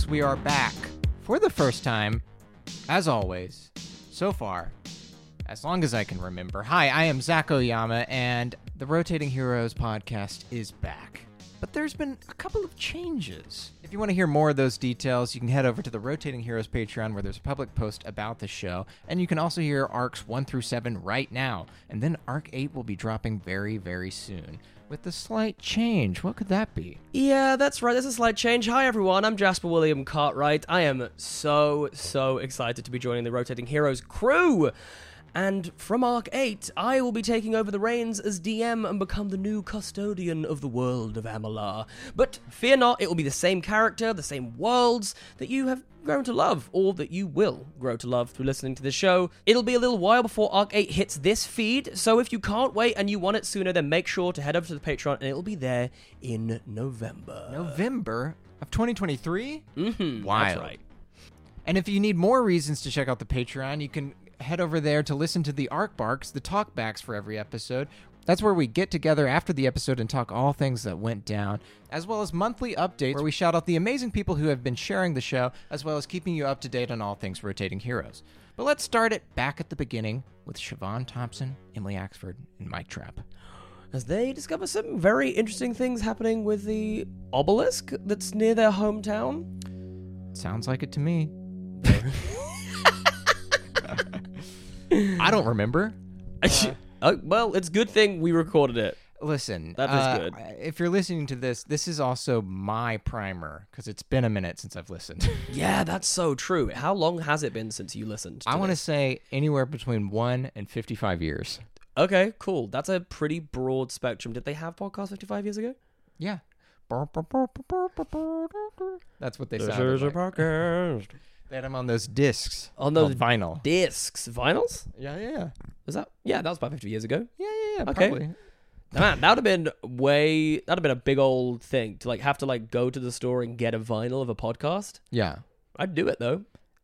Folks. We are back for the first time, as always, so far, as long as I can remember. Hi, I am Zac Oyama, and the Rotating Heroes podcast is back. But there's been a couple of changes. If you want to hear more of those details, you can head over to the Rotating Heroes Patreon where there's a public post about the show. And you can also hear arcs 1 through 7 right now. And then arc 8 will be dropping very, very soon. With a slight change. What could that be? Yeah, that's right. There's a slight change. Hi, everyone. I'm Jasper William Cartwright. I am so, so excited to be joining the Rotating Heroes crew. And from Arc 8, I will be taking over the reins as DM and become the new custodian of the world of Amalar. But fear not, it will be the same character, the same worlds that you have grown to love, or that you will grow to love through listening to the show. It'll be a little while before Arc 8 hits this feed, so if you can't wait and you want it sooner, then make sure to head over to the Patreon and it'll be there in November. November of 2023? Mm-hmm, Wild. That's right. And if you need more reasons to check out the Patreon, you can head over there to listen to the Arc Barks, the talkbacks for every episode. That's where we get together after the episode and talk all things that went down, as well as monthly updates where we shout out the amazing people who have been sharing the show, as well as keeping you up to date on all things rotating heroes. But let's start it back at the beginning with Siobhan Thompson, Emily Axford, and Mike Trapp. as they discover some very interesting things happening with the obelisk that's near their hometown. Sounds like it to me. I don't remember. Uh, oh, well, it's a good thing we recorded it. Listen, That is uh, good. If you're listening to this, this is also my primer because it's been a minute since I've listened. Yeah, that's so true. How long has it been since you listened? I want to say anywhere between one and 55 years. Okay, cool. That's a pretty broad spectrum. Did they have podcasts 55 years ago? Yeah. That's what they sounded like. a podcast. They had them on those discs. On those vinyl. Discs, vinyls. Yeah, yeah, yeah. Was that? Yeah, that was about 50 years ago. Yeah, yeah, yeah. Okay. Probably. Man, that would have been way. That'd have been a big old thing to like have to like go to the store and get a vinyl of a podcast. Yeah. I'd do it though.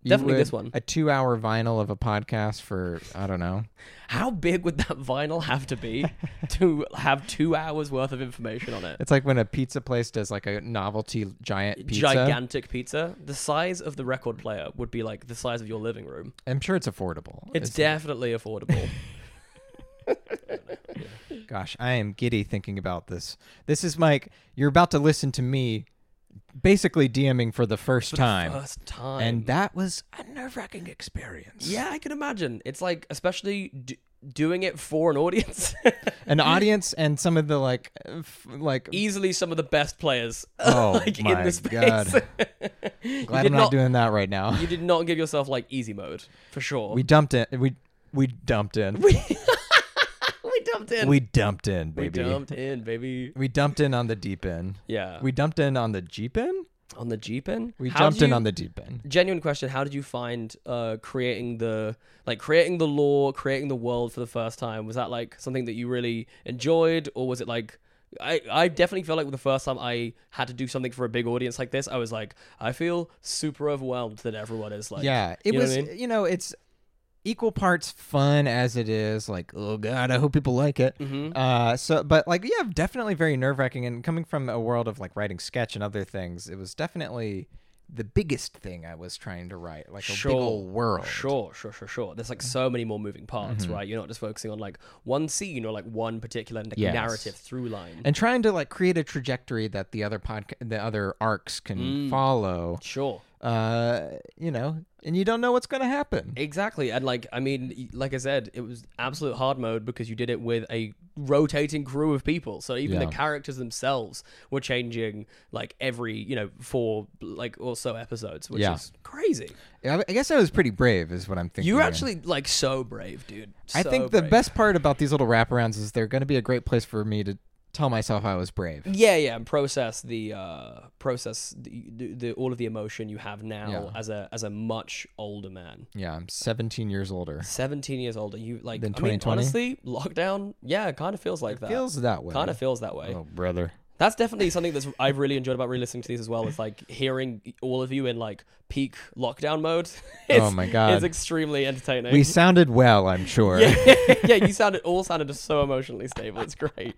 Definitely would- this one. A two hour vinyl of a podcast for, I don't know. How big would that vinyl have to be to have two hours worth of information on it? It's like when a pizza place does like a novelty giant pizza. Gigantic pizza. The size of the record player would be like the size of your living room. I'm sure it's affordable. It's definitely affordable. Gosh, I am giddy thinking about this. This is Mike. You're about to listen to me basically DMing for the first time. First time. and that was a nerve wracking experience. yeah, I can imagine. It's like, especially d- doing it for an audience. An audience and some of the like, f- like, Easily some of the best players Oh like my in the space. God. Glad I'm not, doing that right now. You did not give yourself like easy mode, for sure. We dumped it We we dumped in. we dumped in. We dumped in, baby. We dumped in, baby. We dumped in on the deep end. Yeah. We dumped in on the jeep in. on the Jeep in? We How jumped did in you- on the deep end. genuine question how did you find uh creating the like creating the lore creating the world for the first time was that like something that you really enjoyed or was it like I, I definitely feel like the first time I had to do something for a big audience like this, I was like, I feel super overwhelmed that everyone is like, yeah, it you know was. what I mean? You know, it's equal parts fun as it is like, oh god, I hope people like it. Mhm. Uh, so, but like, yeah, definitely very nerve wracking. And coming from a world of like writing sketch and other things, it was definitely the biggest thing I was trying to write, like a Sure, big old world. Sure, sure, sure, sure. There's like so many more moving parts, Mm-hmm. right? You're not just focusing on like one scene or like one particular like, Yes. narrative through line. And trying to like create a trajectory that the other podca- the other arcs can Mm. follow. sure. Uh, you know, and you don't know what's going to happen. Exactly, and like I mean, like I said, it was absolute hard mode because you did it with a rotating crew of people. So even Yeah. the characters themselves were changing like every you know four like or so episodes, which Yeah. is crazy. I guess I was pretty brave, is what I'm thinking. You were actually like so brave, dude. I think the brave. best part about these little wraparounds is they're going to be a great place for me to tell myself I was brave. Yeah, yeah, and process the uh process the, the, the all of the emotion you have now Yeah. as a as a much older man. Yeah, I'm 17 years older. 17 years older. You like Than I mean honestly, lockdown, yeah, it kind of feels like that. Feels that way. kind of feels that way. Oh, brother. That's definitely something that's I've really enjoyed about re-listening to these as well. Is like hearing all of you in like peak lockdown mode. It's, Oh my God. it's extremely entertaining. We sounded well, I'm sure. yeah, yeah, you sounded all sounded just so emotionally stable. It's great.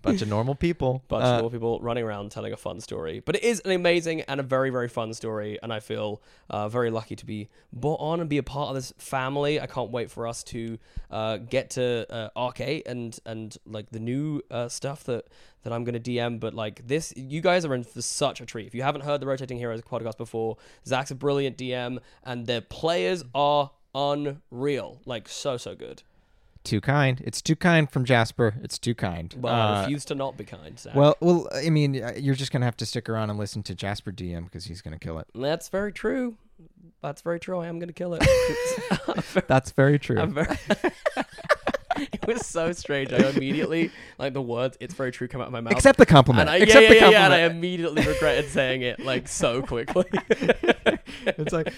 Bunch of normal people. bunch Uh, of normal people running around telling a fun story. But it is an amazing and a very, very fun story, and I feel uh, very lucky to be brought on and be a part of this family. I can't wait for us to uh, get to uh, Arc Eight and and like the new uh, stuff that that I'm gonna DM. But like this, you guys are in for such a treat. If you haven't heard the Rotating Heroes podcast before, Zac's a brilliant DM, and their players are unreal. Like so, so good. Too kind. It's too kind from Jasper. It's too kind. Well, I Uh, refuse to not be kind. Zac. well, well, I mean, uh, you're just gonna have to stick around and listen to Jasper DM because he's gonna kill it. That's very true. That's very true. I am going to kill it. Very- That's very true. It was so strange. I immediately, like the words, it's very true, come out of my mouth. Accept the compliment. and I, Accept yeah, the yeah, yeah, compliment. and I immediately regretted saying it like so quickly. it's like,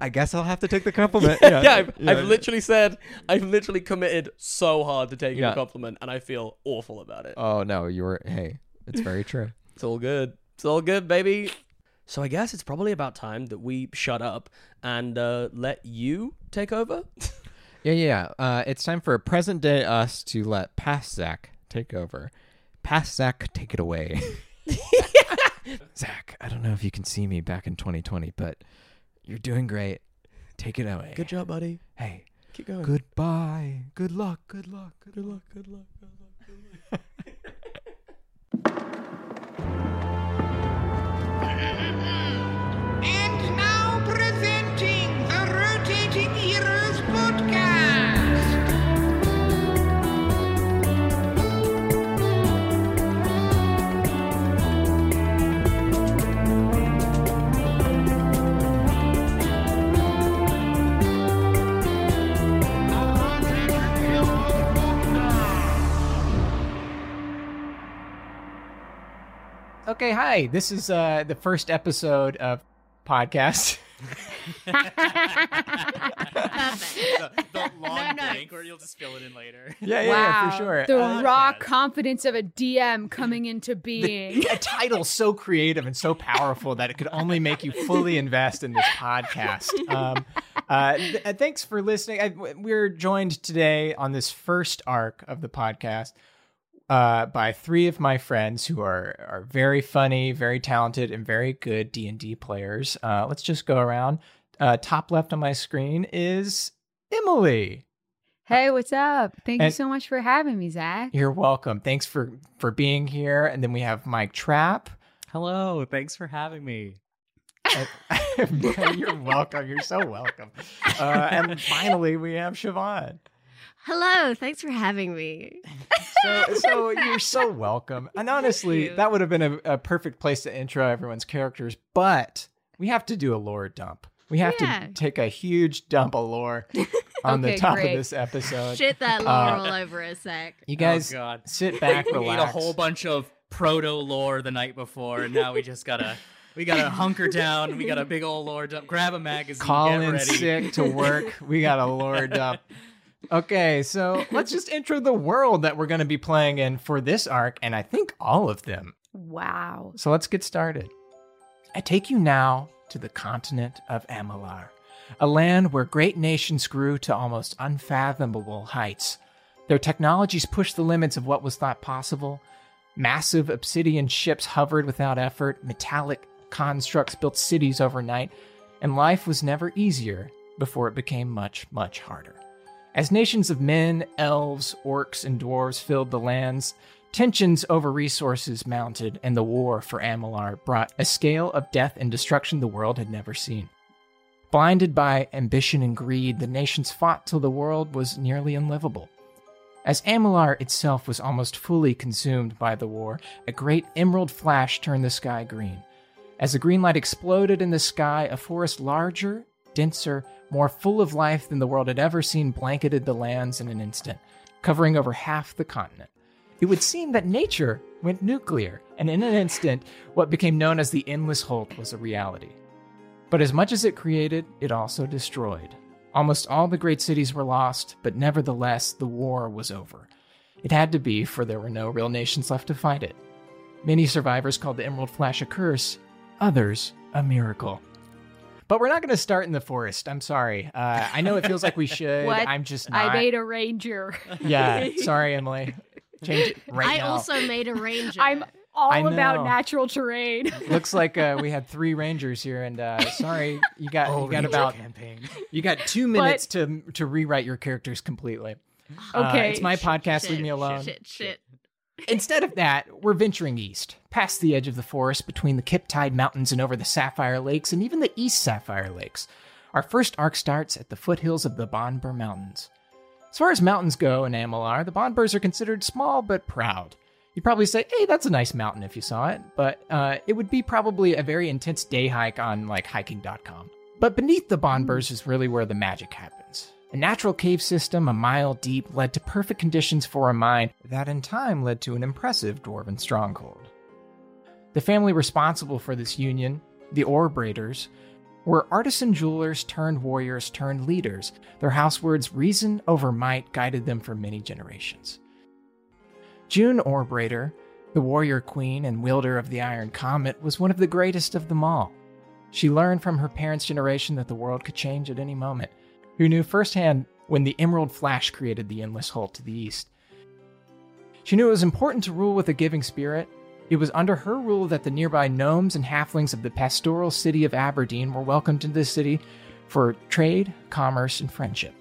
I guess I'll have to take the compliment. yeah, Yeah, I've, I've literally said, I've literally committed so hard to taking Yeah. a compliment, and I feel awful about it. Oh no, you were. Hey, it's very true. It's all good. It's all good, baby. So I guess it's probably about time that we shut up and uh, let you take over. Yeah, yeah. yeah. Uh, it's time for present day us to let past Zac take over. Past Zac, take it away. Zac, I don't know if you can see me back in 2020, but you're doing great. Take it away. Good job, buddy. Hey, Keep going. goodbye. Good luck. Good luck. Good luck. Good luck. Good luck. Okay, hi. This is uh, the first episode of podcast. the, the long no. break where you'll just fill it in later. Yeah, yeah, wow. yeah, for sure. The Uh, raw Podcast. confidence of a DM coming into being. a title so creative and so powerful that it could only make you fully invest in this podcast. Um, uh, th- uh, thanks for listening. I, w- we're joined today on this first arc of the podcast uh, by three of my friends who are are very funny, very talented, and very good D and D players. Uh, let's just go around. Uh, top left on my screen is Emily. hey, what's up? Thank you so much for having me, Zac. You're welcome. Thanks for for being here. And then we have Mike Trapp. Hello, thanks for having me. You're welcome. You're so welcome. Uh, and finally, we have Siobhan. Hello, thanks for having me. So, so you're so welcome. And honestly, that would have been a, a perfect place to intro everyone's characters. But we have to do a lore dump. We have Yeah. to take a huge dump of lore on the top great. of this episode. Shit that lore Uh, all over a sec. You guys oh God, sit back, relax. we ate a whole bunch of proto lore the night before, and now we just gotta we gotta hunker down. We got a big old lore dump. Grab a magazine. Call get in ready. sick to work. We got a lore dump. Okay, so let's just intro the world that we're going to be playing in for this arc, and I think all of them. Wow. So let's get started. I take you now to the continent of Amalar, a land where great nations grew to almost unfathomable heights. Their technologies pushed the limits of what was thought possible. Massive obsidian ships hovered without effort, metallic constructs built cities overnight, and life was never easier before it became much, much harder. As nations of men, elves, orcs, and dwarves filled the lands, Tensions over resources mounted, and the war for Amalar brought a scale of death and destruction the world had never seen. Blinded by ambition and greed, the nations fought till the world was nearly unlivable. As Amalar itself was almost fully consumed by the war, a great emerald flash turned the sky green. As the green light exploded in the sky, a forest larger, denser, more full of life than the world had ever seen blanketed the lands in an instant, covering over half the continent. It would seem that nature went nuclear, and in an instant, what became known as the Endless Holt was a reality. But as much as it created, it also destroyed. Almost all the great cities were lost, but nevertheless, the war was over. It had to be, for there were no real nations left to fight it. Many survivors called the Emerald Flash a curse, others a miracle. But we're not going to start in the forest. I'm sorry. Uh, I know it feels like we should. What? I'm just not. I made a ranger. Yeah, sorry, Emily. Change it right I now. also made a ranger. I'm all I about natural terrain. Looks like uh, we had three rangers here, and uh, sorry, you got Oh, you got about campaign. you got two minutes to to rewrite your characters completely. Uh, Okay. it's my podcast. Shit, leave me alone. Shit, shit, Instead of that, we're venturing east, past the edge of the forest, between the Kiptide Mountains and over the Sapphire Lakes, and even the East Sapphire Lakes. Our first arc starts at the foothills of the Bonbihr Mountains. As far as mountains go in Amalar, the Bonbihrs are considered small but proud. You'd probably say, hey, that's a nice mountain if you saw it, but uh, it would be probably a very intense day hike on like hiking.com. But beneath the Bonbihrs is really where the magic happens. A natural cave system a mile deep led to perfect conditions for a mine that in time led to an impressive dwarven stronghold. The family responsible for this union, the Ore Braiders, were artisan jewelers turned warriors turned leaders. Their house words reason over might guided them for many generations. June Orbraider, the warrior queen and wielder of the Iron Comet, was one of the greatest of them all. She learned from her parents' generation that the world could change at any moment, who knew firsthand when the Emerald Flash created the Endless Holt to the east. She knew it was important to rule with a giving spirit. It was under her rule that the nearby gnomes and halflings of the pastoral city of Aberdeen were welcomed into the city for trade, commerce, and friendship.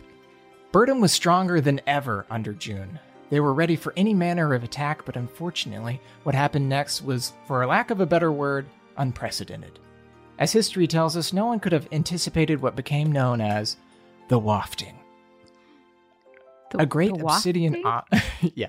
Burdham was stronger than ever under June. They were ready for any manner of attack, but unfortunately, what happened next was, for lack of a better word, unprecedented. As history tells us, no one could have anticipated what became known as the wafting. The- a great the obsidian. wafting? o- yeah.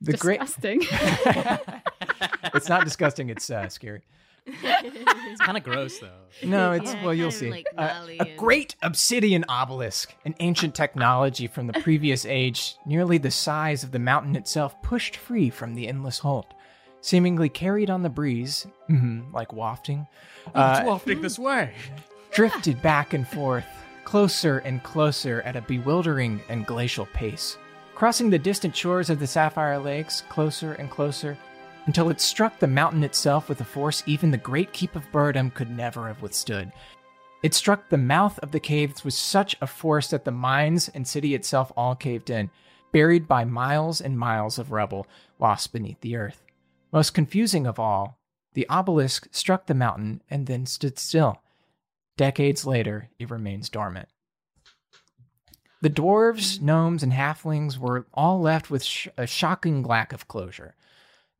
The great. Disgusting. it's not disgusting. It's uh, scary. It's kind of gross though. No, it's Yeah, well, you'll see. like Uh, gnarly a and- great obsidian obelisk, an ancient technology from the previous age, nearly the size of the mountain itself, pushed free from the endless holt, seemingly carried on the breeze, mhm, like wafting, uh, wafting this way. drifted back and forth, closer and closer at a bewildering and glacial pace, crossing the distant shores of the Sapphire Lakes, closer and closer, until it struck the mountain itself with a force even the great keep of Burdham could never have withstood. It struck the mouth of the caves with such a force that the mines and city itself all caved in, buried by miles and miles of rubble lost beneath the earth. Most confusing of all, the obelisk struck the mountain and then stood still. Decades later, it remains dormant. The dwarves, gnomes, and halflings were all left with sh- a shocking lack of closure.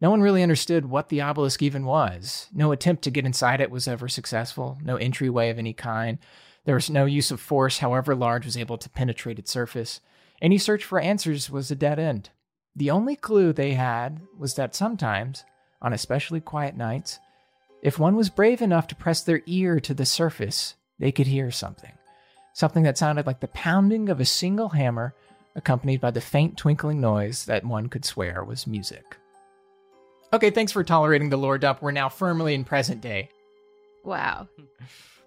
No one really understood what the obelisk even was. No attempt to get inside it was ever successful, no entryway of any kind. There was no use of force, however large, was able to penetrate its surface. Any search for answers was a dead end. The only clue they had was that sometimes, on especially quiet nights, if one was brave enough to press their ear to the surface, they could hear something. Something that sounded like the pounding of a single hammer, accompanied by the faint twinkling noise that one could swear was music. Okay, thanks for tolerating the lore dump. We're now firmly in present day. wow.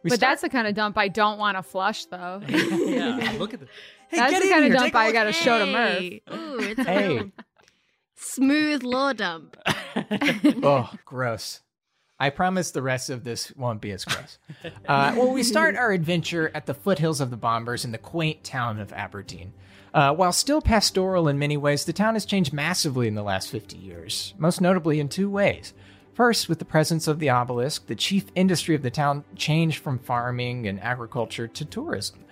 We but start- that's the kind of dump I don't want to flush, though. yeah, look at the. Hey, that's get the in kind of dump take a I look. got to show to Murph. Hey, Ooh, it's a Hey. real smooth law dump. oh, gross. I promise the rest of this won't be as gross. Uh, well, we start our adventure at the foothills of the Bonbihrs in the quaint town of Aberdeen. Uh, while still pastoral in many ways, the town has changed massively in the last 50 years, most notably in two ways. First, with the presence of the obelisk, the chief industry of the town changed from farming and agriculture to tourism.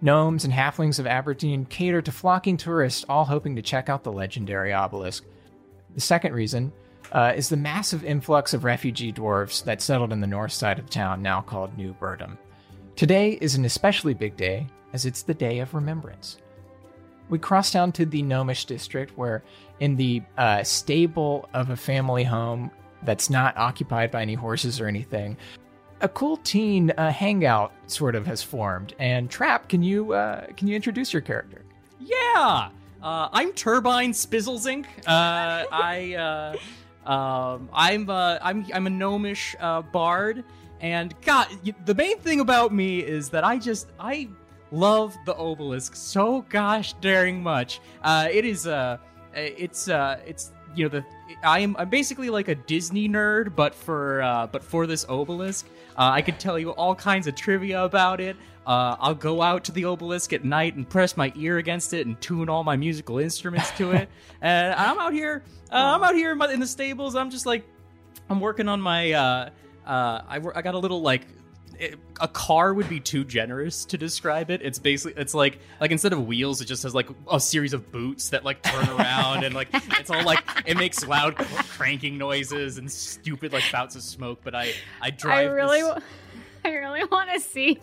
Gnomes and halflings of Aberdeen cater to flocking tourists, all hoping to check out the legendary obelisk. The second reason uh, is the massive influx of refugee dwarves that settled in the north side of town, now called New Burdham. Today is an especially big day, as it's the Day of Remembrance. We cross down to the Gnomish district, where in the uh, stable of a family home that's not occupied by any horses or anything, a cool teen uh, hangout sort of has formed. And Trapp, can you uh, can you introduce your character? Yeah, uh, I'm Trubine Spizzlezinc. Uh, I uh, um, I'm uh, I'm I'm a gnomish uh, bard, and God, the main thing about me is that I just I love the obelisk so gosh daring much. Uh, it is uh, it's uh, it's you know the I'm I'm basically like a Disney nerd, but for uh, but for this obelisk, uh, I could tell you all kinds of trivia about it. Uh, I'll go out to the obelisk at night and press my ear against it and tune all my musical instruments to it. and I'm out here, uh, I'm out here in, my, in the stables. I'm just like, I'm working on my. Uh, uh, I I got a little like. It, a car would be too generous to describe it. It's basically it's like like instead of wheels, it just has like a series of boots that like turn around and like it's all like it makes loud cranking noises and stupid like bouts of smoke. But I I drive. I really, this- I really want to see.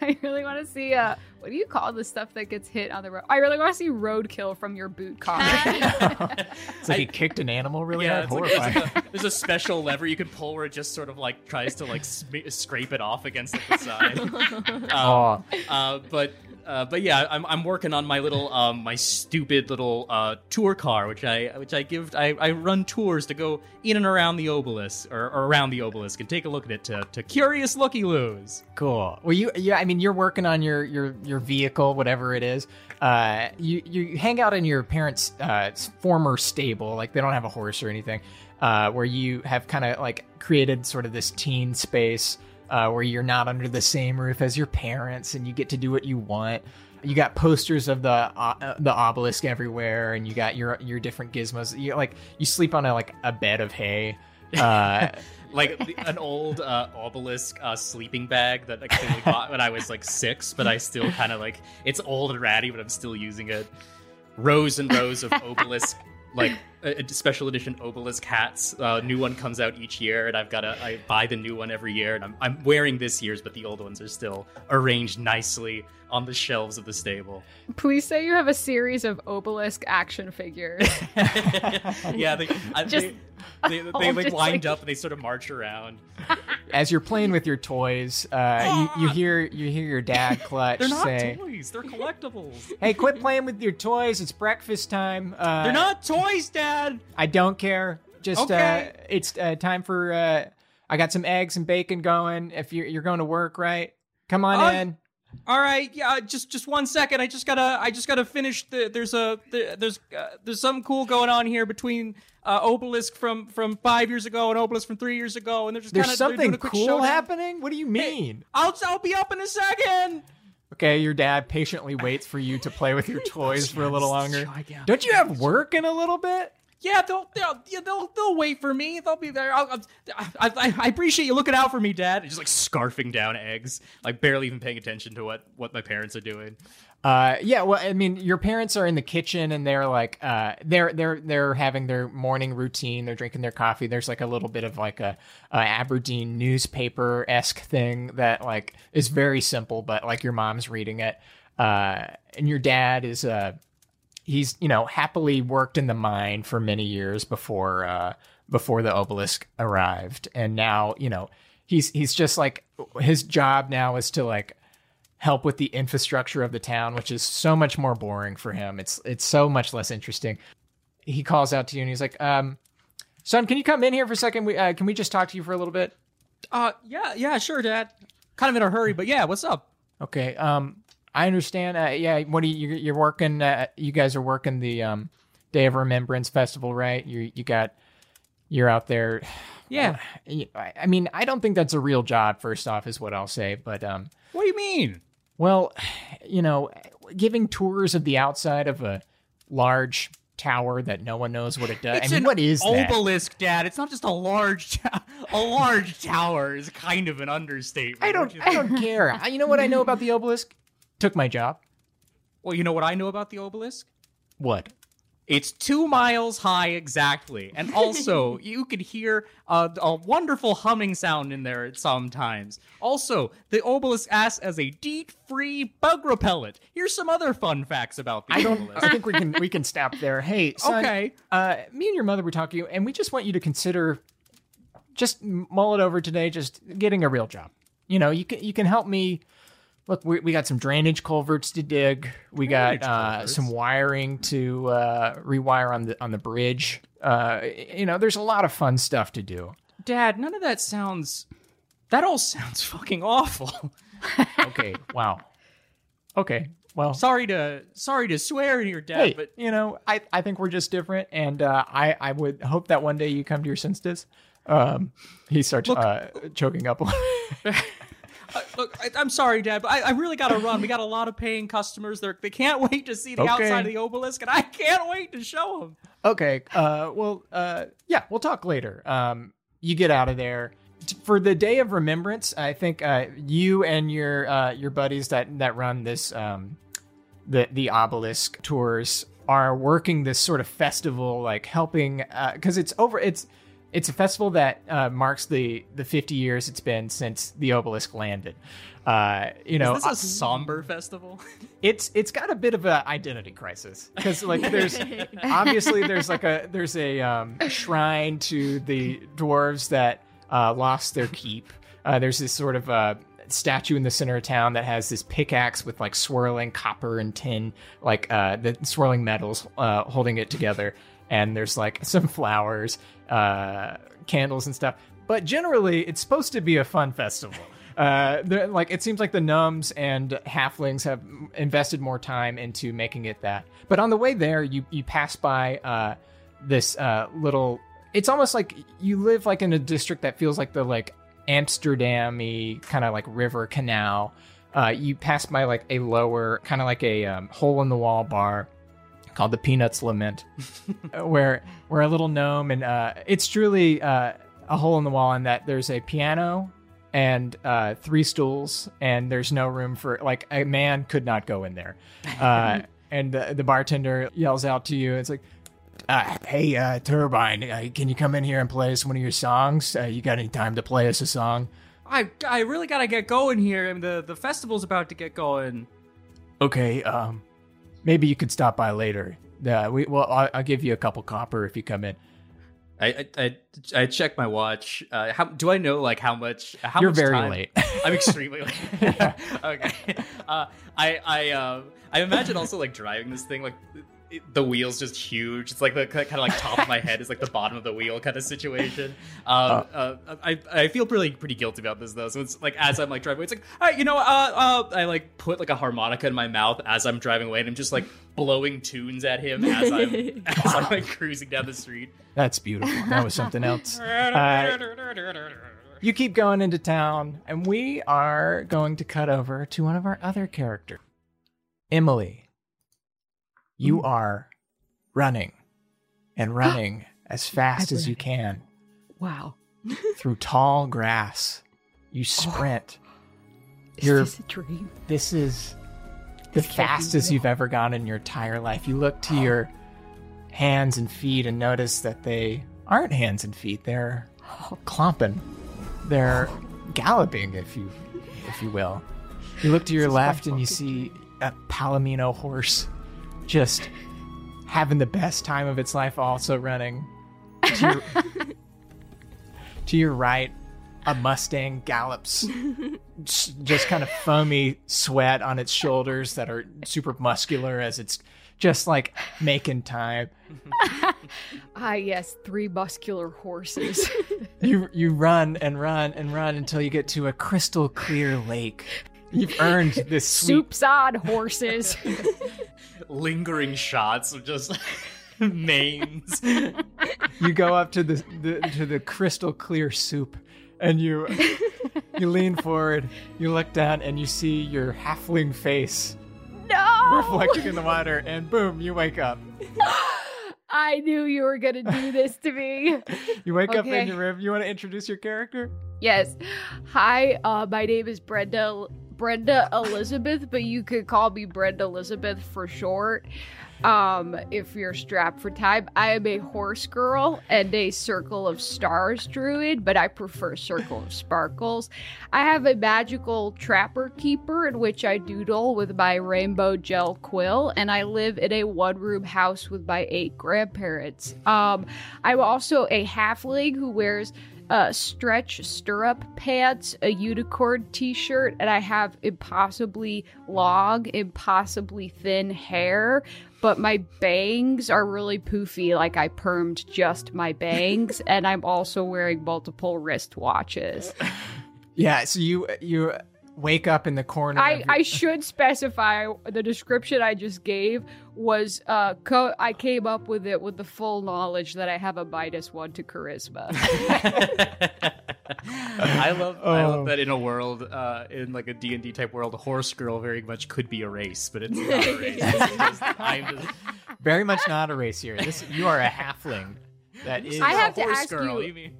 I really want to see. Uh, what do you call the stuff that gets hit on the road? I really want to see roadkill from your boot car. It's like he kicked an animal really yeah, hard. it's like, Horrifying. there's, a, there's a special lever you can pull where it just sort of like tries to like sm- scrape it off against like, the side. Um, Aw. uh, but uh, but yeah, I'm, I'm working on my little um, my stupid little uh, tour car, which I which I give I, I run tours to go in and around the obelisk or, or around the obelisk and take a look at it to, to curious looky loos. Cool. Well, you, yeah, I mean, you're working on your your your vehicle, whatever it is. Uh, you you hang out in your parents' uh, former stable, like they don't have a horse or anything, uh, where you have kind of like created sort of this teen space uh, where you're not under the same roof as your parents, and you get to do what you want. You got posters of the uh, the obelisk everywhere, and you got your your different gizmos. You like you sleep on a like a bed of hay. Uh, like an old uh, obelisk uh, sleeping bag that I clearly bought when I was like six, but I still kind of like it's old and ratty, but I'm still using it. Rows and rows of obelisk, like uh, special edition obelisk hats. Uh, new one comes out each year, and I've got to I buy the new one every year, and I'm I'm wearing this year's, but the old ones are still arranged nicely on the shelves of the stable. Please say you have a series of obelisk action figures. yeah, they I, Just- they, they, they, like just lined like- up and they sort of march around. as you're playing with your toys, uh, you, you hear you hear your dad clutch They're not say, toys; they're collectibles. "Hey, quit playing with your toys. It's breakfast time." Uh, They're not toys, Dad. I don't care. Just Okay. uh, it's uh, time for. Uh, I got some eggs and bacon going. If you're you're going to work, right? Come on in. All right, yeah, just just one second. I just gotta I just gotta finish. The, there's a the, there's uh, there's something cool going on here between uh, Obelisk from from five years ago and Obelisk from three years ago, and they're just There's kinda, they're something quick cool showdown. happening. What do you mean? I'll I'll be up in a second. Okay, your dad patiently waits for you to play with your toys for a little longer. Don't you have work in a little bit? Yeah, they'll they'll yeah, they'll they'll wait for me. They'll be there. I'll, I, I I appreciate you looking out for me, Dad. And just like scarfing down eggs, like barely even paying attention to what what my parents are doing. Uh, yeah. Well, I mean, your parents are in the kitchen and they're like, uh, they're they're they're having their morning routine. They're drinking their coffee. There's like a little bit of like a, a Aberdeen newspaper esque thing that like is very simple, but like your mom's reading it. Uh, and your dad is uh, he's you know happily worked in the mine for many years before uh before the obelisk arrived, and now you know he's he's just like his job now is to like help with the infrastructure of the town, which is so much more boring for him. It's it's so much less interesting. He calls out to you and he's like, um, "Son, can you come in here for a second? We, uh, can we just talk to you for a little bit?" Uh, yeah, yeah, sure, Dad. Kind of in a hurry, but yeah, what's up? Okay. Um, I understand. Uh, yeah. What do you? You're working. Uh, you guys are working the um, Day of Remembrance festival, right? You you got. You're out there. Yeah. I I mean, I don't think that's a real job. First off, is what I'll say. But um, What do you mean? Well, you know, giving tours of the outside of a large tower that no one knows what it does. It's I mean, an what is that? obelisk, Dad? It's not just a large, ta- a large tower. Is kind of an understatement. I don't. I don't care. I- You know what I know about the obelisk? Took my job. Well, you know what I know about the obelisk? What? It's two miles high exactly, and also you could hear a, a wonderful humming sound in there at sometimes. Also, the obelisk acts as a DEET-free bug repellent. Here's some other fun facts about the I don't. I think we can we can stop there. Hey, son, Okay. Uh, me and your mother were talking, and we just want you to consider just mull it over today. Just getting a real job. You know, you can you can help me. Look, we, we got some drainage culverts to dig. We got uh, some wiring to uh, rewire on the on the bridge. Uh, you know, there's a lot of fun stuff to do. Dad, none of that sounds. That all sounds fucking awful. Okay, wow. Okay, well, sorry to sorry to swear in your dad, hey, but you know, I, I think we're just different, and uh, I I would hope that one day you come to your senses. Um, he starts uh, choking up. Uh, look, I, I'm sorry, Dad, but I, I really got to run. We got a lot of paying customers. They're, they can't wait to see the Okay. outside of the obelisk, and I can't wait to show them. okay, uh, well, uh, yeah, we'll talk later. Um, you get out of there for the day of remembrance. I think uh, you and your uh, your buddies that that run this um, the the obelisk tours are working this sort of festival, like helping because it's over. It's it's a festival that uh, marks the the 50 years it's been since the obelisk landed. Uh, you know, Is this a somber festival? it's it's got a bit of an identity crisis because like there's obviously there's like a there's a um, shrine to the dwarves that uh, lost their keep. Uh, there's this sort of uh, statue in the center of town that has this pickaxe with like swirling copper and tin, like uh, the swirling metals uh, holding it together. And there's like some flowers, uh, candles, and stuff. But generally, it's supposed to be a fun festival. Uh, like it seems like the gnomes and halflings have invested more time into making it that. But on the way there, you you pass by uh, this uh, little. It's almost like you live like in a district that feels like the like Amsterdam-y kind of like river canal. Uh, you pass by like a lower kind of like a um, hole in the wall bar called the Peanuts Lament, where where a little gnome and uh, it's truly uh, a hole in the wall in that there's a piano and uh, three stools, and there's no room for like a man could not go in there. Uh, and the, the bartender yells out to you, it's like. Uh, hey, uh, Trubine, uh, can you come in here and play us one of your songs? Uh, you got any time to play us a song? I I really gotta get going here. I mean, the the festival's about to get going. Okay, um, maybe you could stop by later. Yeah, we well, I'll, I'll give you a couple copper if you come in. I I I, check my watch. Uh, how do I know like how much? How You're much very time- late. I'm extremely late. okay. Uh, I I um I imagine also like driving this thing like. The wheel's just huge. It's like the kind of like top of my head is like the bottom of the wheel kind of situation. Um, uh, I I feel pretty pretty guilty about this though. So it's like as I'm like driving, away, it's like, all right, you know, uh, uh, I like put like a harmonica in my mouth as I'm driving away, and I'm just like blowing tunes at him as I'm as I'm like cruising down the street. That's beautiful. That was something else. Uh, you keep going into town, and we are going to cut over to one of our other characters, Emily. You mm. are running and running as fast as you can Wow. through tall grass. You oh. sprint. Is You're this a dream? this is the This fastest you've ever gone in your entire life. You look to oh. your hands and feet and notice that they aren't hands and feet. They're oh. clomping. They're galloping, if you if you will. You look to your left and you see a Palomino horse just having the best time of its life also running. To your, to your right, a Mustang gallops just kind of foamy sweat on its shoulders that are super muscular as it's just like making time. Ah, yes, three muscular horses. You you run and run and run until you get to a crystal clear lake. You've earned this sweet Soups on horses. Lingering shots of just manes. you go up to the, the to the crystal clear soup and you you lean forward you look down and you see your halfling face no! reflecting in the water and boom you wake up I knew you were gonna do this to me. you wake up in your room you want to introduce your character Yes. Hi, uh, my name is Brenda Brenda Lizabeth, but you could call me Brenda Lizabeth for short. Um, if you're strapped for time, I am a horse girl and a circle of stars druid, but I prefer circle of sparkles. I have a magical trapper keeper in which I doodle with my rainbow gel quill, and I live in a one room house with my eight grandparents. Um, I'm also a halfling who wears uh, stretch stirrup pants, a unicorn t shirt, and I have impossibly long, impossibly thin hair. But my bangs are really poofy, like I permed just my bangs, and I'm also wearing multiple wristwatches. Yeah, so you you wake up in the corner. I, your- I should specify the description I just gave was uh co- I came up with it with the full knowledge that I have a minus one to charisma. I love I Oh. love that in a world uh, in like a D and D type world, a horse girl very much could be a race, but it's not a race. It's just- I'm just very much not a race here. This you are a halfling. That is I have to horse ask girl. you- mean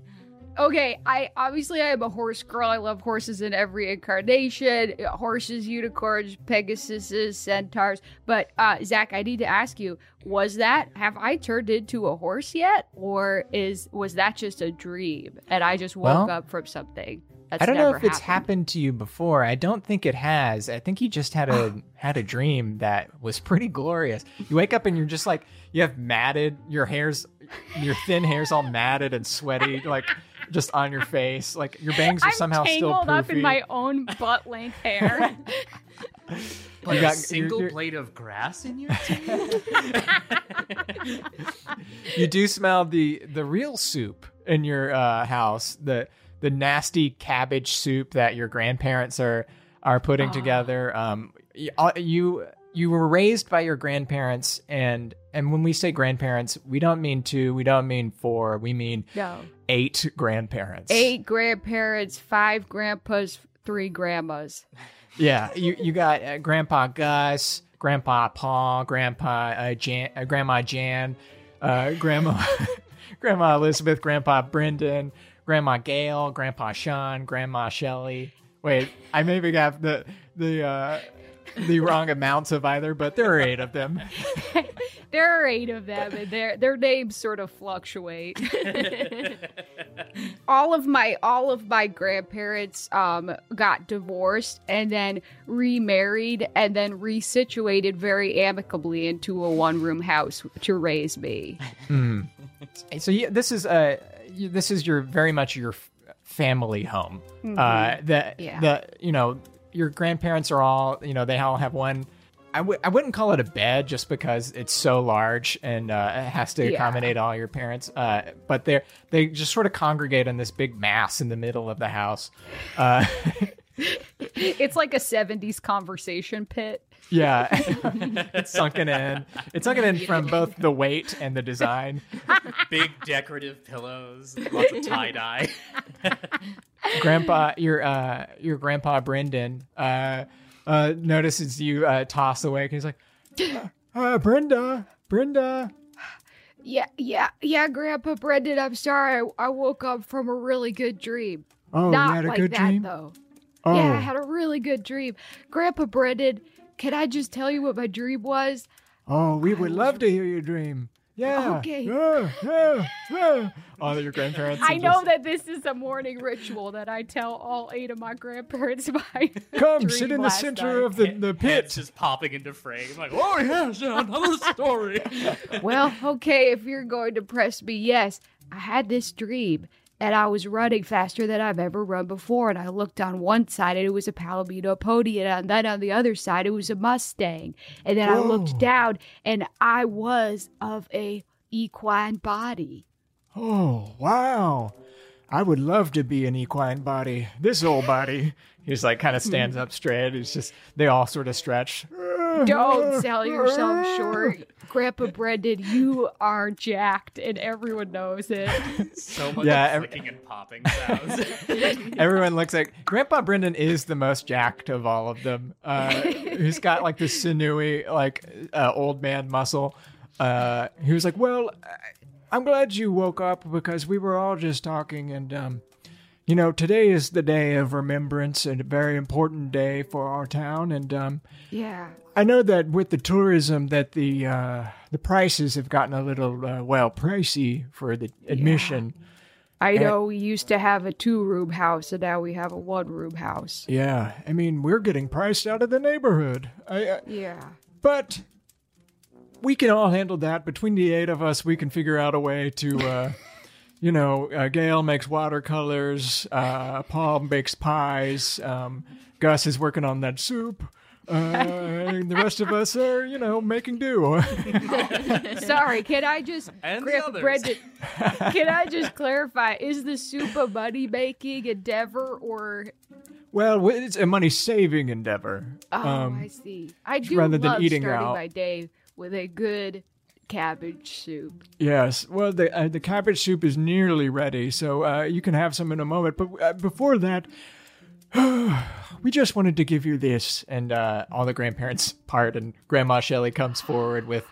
okay, I obviously I am a horse girl. I love horses in every incarnation. Horses, unicorns, pegasuses, centaurs. But uh Zac, I need to ask you, was that have I turned into a horse yet? Or is was that just a dream and I just woke Well, up from something? That's I don't know if it's happened to you before. I don't think it has. I think you just had a had a dream that was pretty glorious. You wake up and you're just like you have matted your hair's your thin hair's all matted and sweaty like just on your face. Like your bangs are I'm somehow still tangled up in poofy. my own butt length hair. But You a got- single you're- you're- blade of grass in your teeth. you do smell the the real soup in your uh, house the the nasty cabbage soup that your grandparents are are putting together um y- uh, you you were raised by your grandparents and and when we say grandparents we don't mean two we don't mean four we mean no. eight grandparents Eight grandparents, five grandpas, three grandmas. yeah you you got uh, grandpa gus grandpa paul grandpa uh, jan uh, grandma jan uh, grandma grandma elizabeth grandpa brendan grandma gail grandpa sean grandma shelly wait i maybe got the the uh the wrong amounts of either but there are eight of them There are eight of them, and their their names sort of fluctuate. all of my all of my grandparents um got divorced and then remarried and then resituated very amicably into a one room house to raise me. so yeah, this is uh this is your very much your family home. Uh, the Yeah. the you know your grandparents are all you know they all have one. I w- I wouldn't call it a bed just because it's so large and uh, it has to Yeah. accommodate all your parents. Uh, but they they just sort of congregate in this big mass in the middle of the house. Uh, It's like a 70s conversation pit. Yeah, it's sunken in. It's sunken in from both the weight and the design. Big decorative pillows, lots of tie dye. grandpa your uh your grandpa brendan uh uh notices you uh toss awake he's like uh, uh brenda brenda Yeah, yeah, yeah, Grandpa Brendan, I'm sorry. I, I woke up from a really good dream. oh Not you had a like good that, dream though. oh Yeah, I had a really good dream. Grandpa Brendan, can I just tell you what my dream was? oh we would love to hear your dream yeah Okay. yeah yeah yeah all your grandparents I know just, that this is a morning ritual that I tell all eight of my grandparents my come dream sit in the center night. of the, the Heads pit just popping into frame. Like, oh yes, yeah, another story. Well, okay, if you're going to press me, yes, I had this dream. And I was running faster than I've ever run before. And I looked on one side and it was a Palomino pony. And then on the other side, it was a Mustang. And then I looked oh. down and I was of a equine body. oh wow i would love to be an equine body this old body he's like kind of stands hmm. up straight he's just they all sort of stretch Don't sell yourself short. Grandpa Brendan, you are jacked and everyone knows it. So much Yeah, ev- clicking and popping sounds. Everyone looks like Grandpa Brendan is the most jacked of all of them. Uh, he's got like this sinewy, like uh, old man muscle. Uh, he was like, "Well, I- I'm glad you woke up because we were all just talking, and um, you know, today is the day of remembrance and a very important day for our town. And um, Yeah. I know that with the tourism, that the uh, the prices have gotten a little uh, well pricey for the admission. I Eh. know we used to have a two room house and now we have a one room house. Yeah, I mean we're getting priced out of the neighborhood. I, uh, Yeah. but we can all handle that. Between the eight of us, we can figure out a way to. Uh, You know, uh, Gail makes watercolors. Uh, Paul makes pies. Um, Gus is working on that soup. Uh, and the rest of us are, you know, making do. Sorry, can I just And the Grandpa others. Brendan, can I just clarify? Is the soup a money making endeavor or well, it's a money saving endeavor. Oh, Um, I see. I do rather than love eating starting out. my day with a good cabbage soup. Yes. Well, the uh, the cabbage soup is nearly ready, so uh, you can have some in a moment. But uh, before that, we just wanted to give you this, and uh, all the grandparents part, and Grandma Shelley comes forward with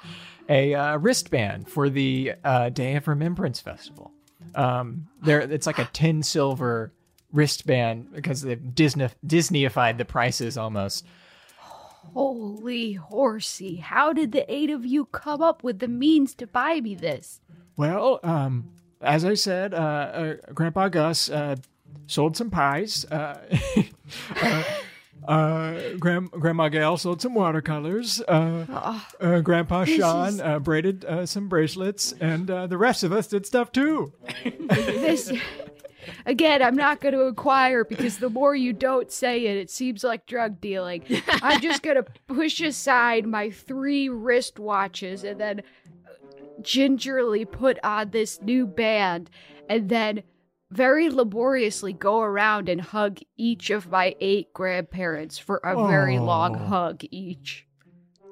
a uh, wristband for the uh, Day of Remembrance Festival. Um, there, it's like a tin silver wristband because they've Disney Disneyified the prices almost. Holy horsey, how did the eight of you come up with the means to buy me this? Well, um, as I said, uh, uh, Grandpa Gus uh, sold some pies. Uh, uh, uh, Grand- Grandma Gail sold some watercolors. Uh, uh, Grandpa Sean uh, braided uh, some bracelets, and uh, the rest of us did stuff too. This Again, I'm not going to inquire because the more you don't say it, it seems like drug dealing. I'm just going to push aside my three wristwatches and then gingerly put on this new band and then very laboriously go around and hug each of my eight grandparents for a very long Oh. hug each.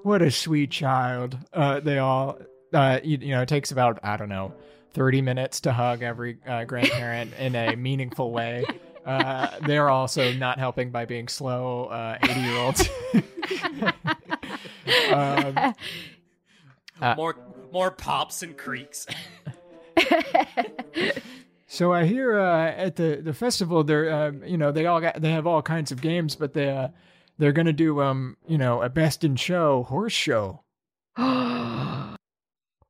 What a sweet child. Uh, they all, uh, you, you know, it takes about, I don't know, 30 minutes to hug every uh, grandparent in a meaningful way. Uh, they're also not helping by being slow 80 year olds. um, Uh, more more pops and creaks. so I hear uh, at the, the festival, they're, uh, you know, they all got, they have all kinds of games, but they, uh, they're going to do, um, you know, a best in show horse show.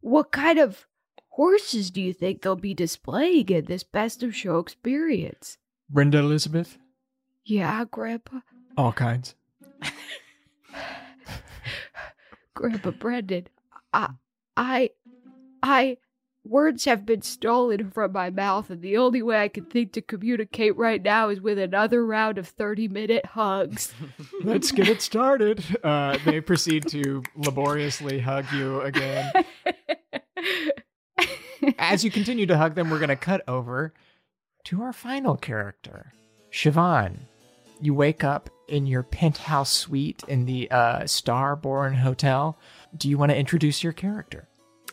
what kind of horses do you think they'll be displaying in this best of show experience? Brenda Lizabeth, Yeah, Grandpa. all kinds. Grandpa Brendan. I, I, I, words have been stolen from my mouth, and the only way I can think to communicate right now is with another round of 30 minute hugs. Let's get it started. Uh, they proceed to laboriously hug you again. As you continue to hug them, we're going to cut over to our final character, Siobhan. You wake up in your penthouse suite in the uh, Starborn Hotel. Do you want to introduce your character?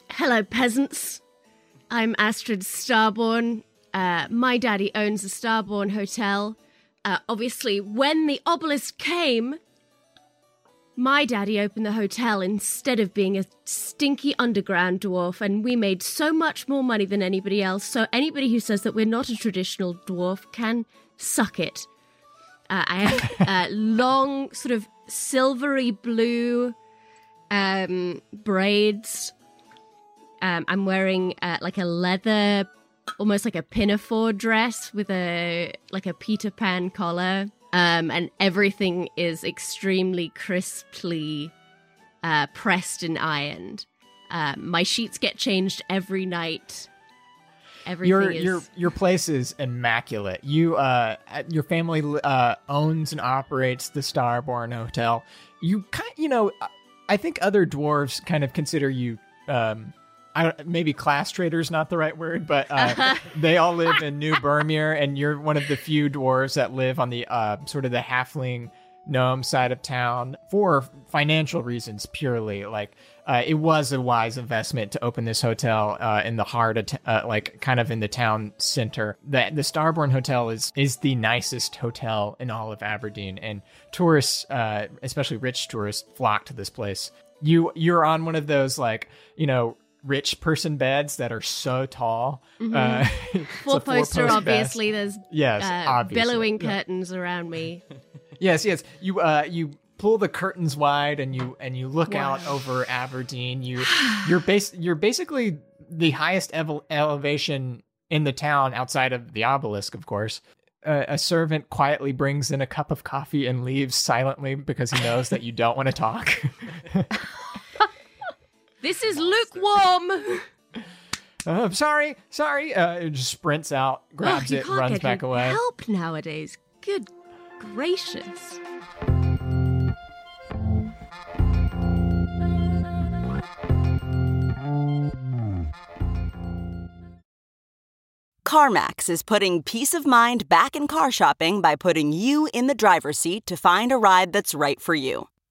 Hello, peasants. I'm Astrid Starborn. Uh, my daddy owns the Starborn Hotel. Uh, obviously, when the obelisk came, my daddy opened the hotel instead of being a stinky underground dwarf, and we made so much more money than anybody else. So, anybody who says that we're not a traditional dwarf can suck it. Uh, I have uh, long, sort of silvery blue um, braids. Um, I'm wearing uh, like a leather, almost like a pinafore dress with a like a Peter Pan collar, um, and everything is extremely crisply uh, pressed and ironed. Uh, my sheets get changed every night. Everything your is your your place is immaculate. You uh your family uh owns and operates the Starborn Hotel. You kind you know I think other dwarves kind of consider you um I maybe class traders not the right word, but uh, they all live in New Bermuir, and you're one of the few dwarves that live on the uh, sort of the halfling gnome side of town for financial reasons purely. Like uh, it was a wise investment to open this hotel uh, in the heart of, t- uh, like kind of in the town center. The the Starborn Hotel is is the nicest hotel in all of Aberdeen, and tourists, uh, especially rich tourists, flock to this place. You you're on one of those like you know rich person beds that are so tall. Mhm. Uh, Four poster, obviously. bed. There's Yes, uh, obviously. billowing Yeah. curtains around me. Yes, yes. You uh you pull the curtains wide and you and you look out over Aberdeen. You you're base you're basically the highest evel- elevation in the town outside of the obelisk, of course. Uh, a servant quietly brings in a cup of coffee and leaves silently because he knows that you don't want to talk. This is lukewarm. Uh, I'm sorry, sorry. Uh, it just sprints out, grabs oh, it, runs get back away. Help nowadays. Good gracious. CarMax is putting peace of mind back in car shopping by putting you in the driver's seat to find a ride that's right for you.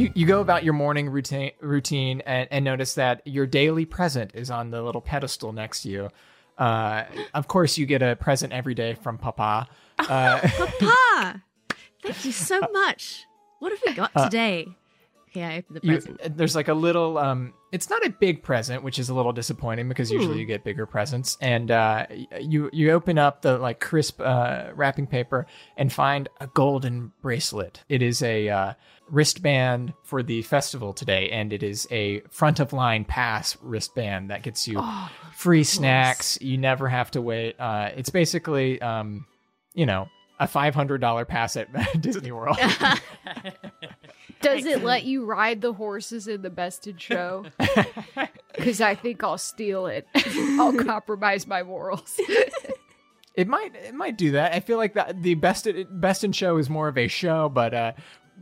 You you go about your morning routine routine and, and notice that your daily present is on the little pedestal next to you. Uh, of course, you get a present every day from Papa. Uh, Papa! Thank you so much. What have we got Uh, today? Okay, I open the you, present. there's like a little. Um, it's not a big present, which is a little disappointing because usually Hmm. you get bigger presents. And uh, you you open up the like crisp uh, wrapping paper and find a golden bracelet. It is a uh, wristband for the festival today, and it is a front of line pass wristband that gets you Oh, free snacks. You never have to wait. Uh, it's basically, um, you know, a five hundred dollar pass at Disney World. Does it let you ride the horses in the best in show? Because I think I'll steal it. I'll compromise my morals. It might it might do that. I feel like that the best best in show is more of a show, but uh,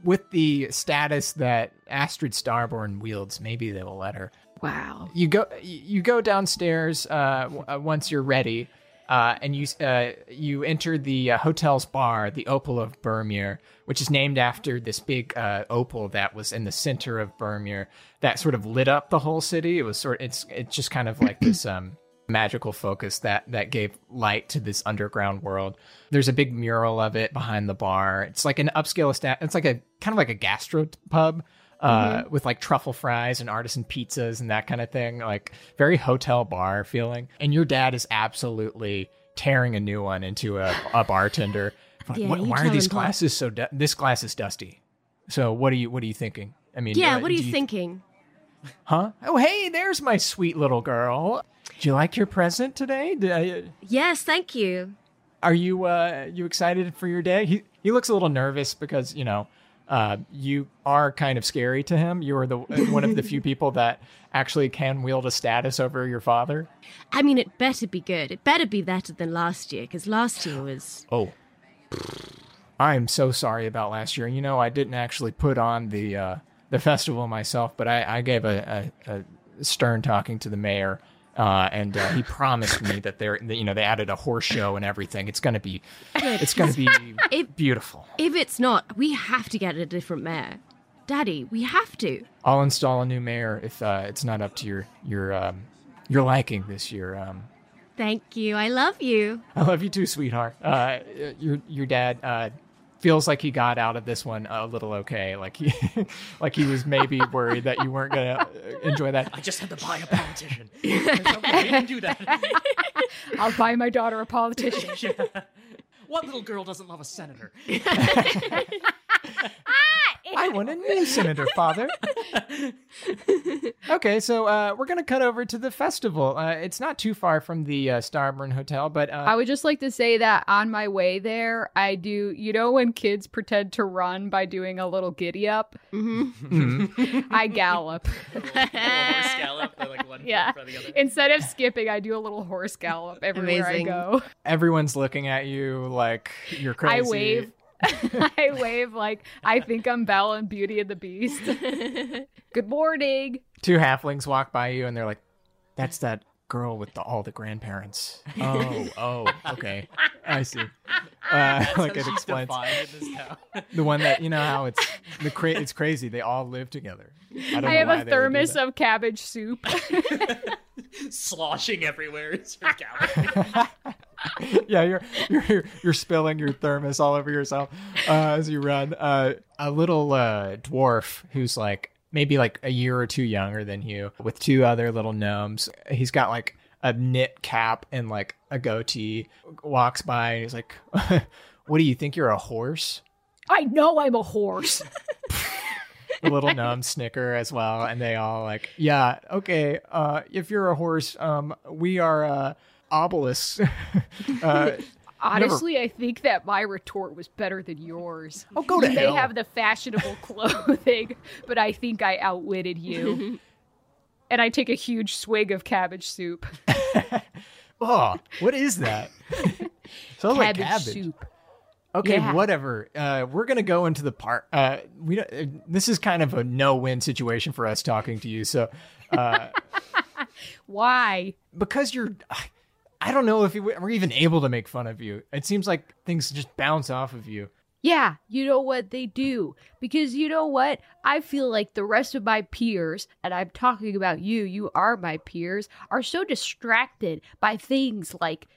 with the status that Astrid Starborn wields, maybe they will let her. Wow. You go you go downstairs uh, w- uh, once you're ready, uh, and you uh, you enter the uh, hotel's bar, the Opal of Burmere, which is named after this big uh, opal that was in the center of Burmere that sort of lit up the whole city. It was sort of it's it's just kind of like this um magical focus that that gave light to this underground world. There's a big mural of it behind the bar. It's like an upscale esta- It's like a kind of like a gastro pub uh, with like truffle fries and artisan pizzas and that kind of thing. Like very hotel bar feeling. And your dad is absolutely tearing a new one into a, a bartender. Like, Yeah, "What- why are these glasses so? Du- this glass is dusty. So what are you what are you thinking? I mean, yeah, uh, what are do you thinking? Huh? Oh, hey, there's my sweet little girl. Do you like your present today? I- Yes, thank you. are you uh you excited for your day? He he looks a little nervous because you know uh you are kind of scary to him. You are the one of the few people that actually can wield a status over your father. I mean, it better be good. It better be better than last year, because last year was. Oh. I'm so sorry about last year. You know, I didn't actually put on the uh, the festival myself, but I, I gave a, a, a stern talking to the mayor, uh, and uh, he promised me that they're that, you know they added a horse show and everything. It's gonna be it's gonna be If- beautiful. If it's not, we have to get a different mayor. Daddy, we have to. I'll install a new mayor if uh, it's not up to your your um, your liking this year. Um, Thank you. I love you. I love you too, sweetheart. Uh, your your dad uh, feels like he got out of this one a little okay. Like he like he was maybe worried that you weren't gonna uh, enjoy that. I just had to buy a politician. I didn't do that. I'll buy my daughter a politician. What little girl doesn't love a senator? I want a new senator, father. okay, so uh, we're gonna cut over to the festival. Uh, it's not too far from the uh, Starborn Hotel, but uh, I would just like to say that on my way there, I do, you know, when kids pretend to run by doing a little giddy up? mhm. I gallop. horse gallop, like one yeah. in front of the other. Instead of skipping, I do a little horse gallop everywhere Amazing. I go. everyone's looking at you like you're crazy. I wave. I wave like I think I'm Belle and Beauty and the Beast. Good morning. Two halflings walk by you and they're like, "That's that girl with the, all the grandparents." Oh, oh, okay, I see. Uh, like it explains the one that you know how it's the cra- it's crazy. They all live together. I, don't I know have a they would do thermos of cabbage soup. sloshing everywhere. It's your gallery. yeah, you're, you're you're you're spilling your thermos all over yourself uh, as you run. Uh, a little uh, dwarf who's like maybe like a year or two younger than you, with two other little gnomes. He's got like a knit cap and like a goatee. Walks by and he's like, "What do you think? You're a horse?" I know I'm a horse. The little gnome snicker as well, and they all like, "Yeah, okay. Uh, if you're a horse, um, we are uh, obelisks." uh, Honestly, I think that my retort was better than yours. Oh, go to may hell. have the fashionable clothing, but I think I outwitted you. and I take a huge swig of cabbage soup. Oh, what is that? Sounds like cabbage, cabbage. soup. Okay, Yeah. whatever. Uh, we're gonna go into the part. Uh, we don't, uh, this is kind of a no-win situation for us talking to you. So, uh, Why? because you're, I don't know if we're even able to make fun of you. It seems like things just bounce off of you. Yeah, you know what they do. Because you know what? I feel like the rest of my peers, and I'm talking about you, you are my peers, are so distracted by things like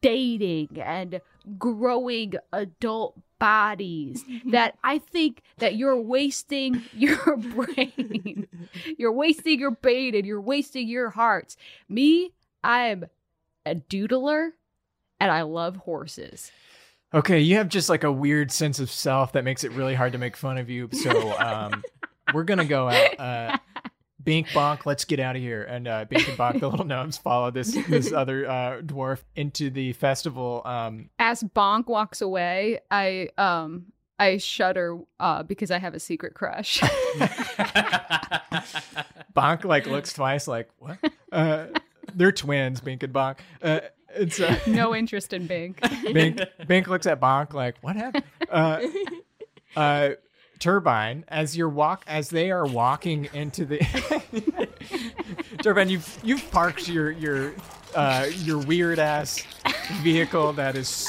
dating and growing adult bodies that I think that you're wasting your brain. you're wasting your brain and you're wasting your hearts. Me, I'm a doodler and I love horses. Okay, you have just like a weird sense of self that makes it really hard to make fun of you. So, um, we're gonna go out. Uh, Bink Bonk, let's get out of here. And uh, Bink and Bonk, the little gnomes, follow this this other uh, dwarf into the festival. Um, as Bonk walks away, I um I shudder uh because I have a secret crush. Bonk like looks twice, like what? Uh, they're twins, Bink and Bonk. Uh, it's uh, no interest in Bink. Bink. Bink looks at Bonk like, what happened? Uh, uh, Trubine, as you're walk, as they are walking into the Trubine, you've you've parked your your uh, your weird ass vehicle that is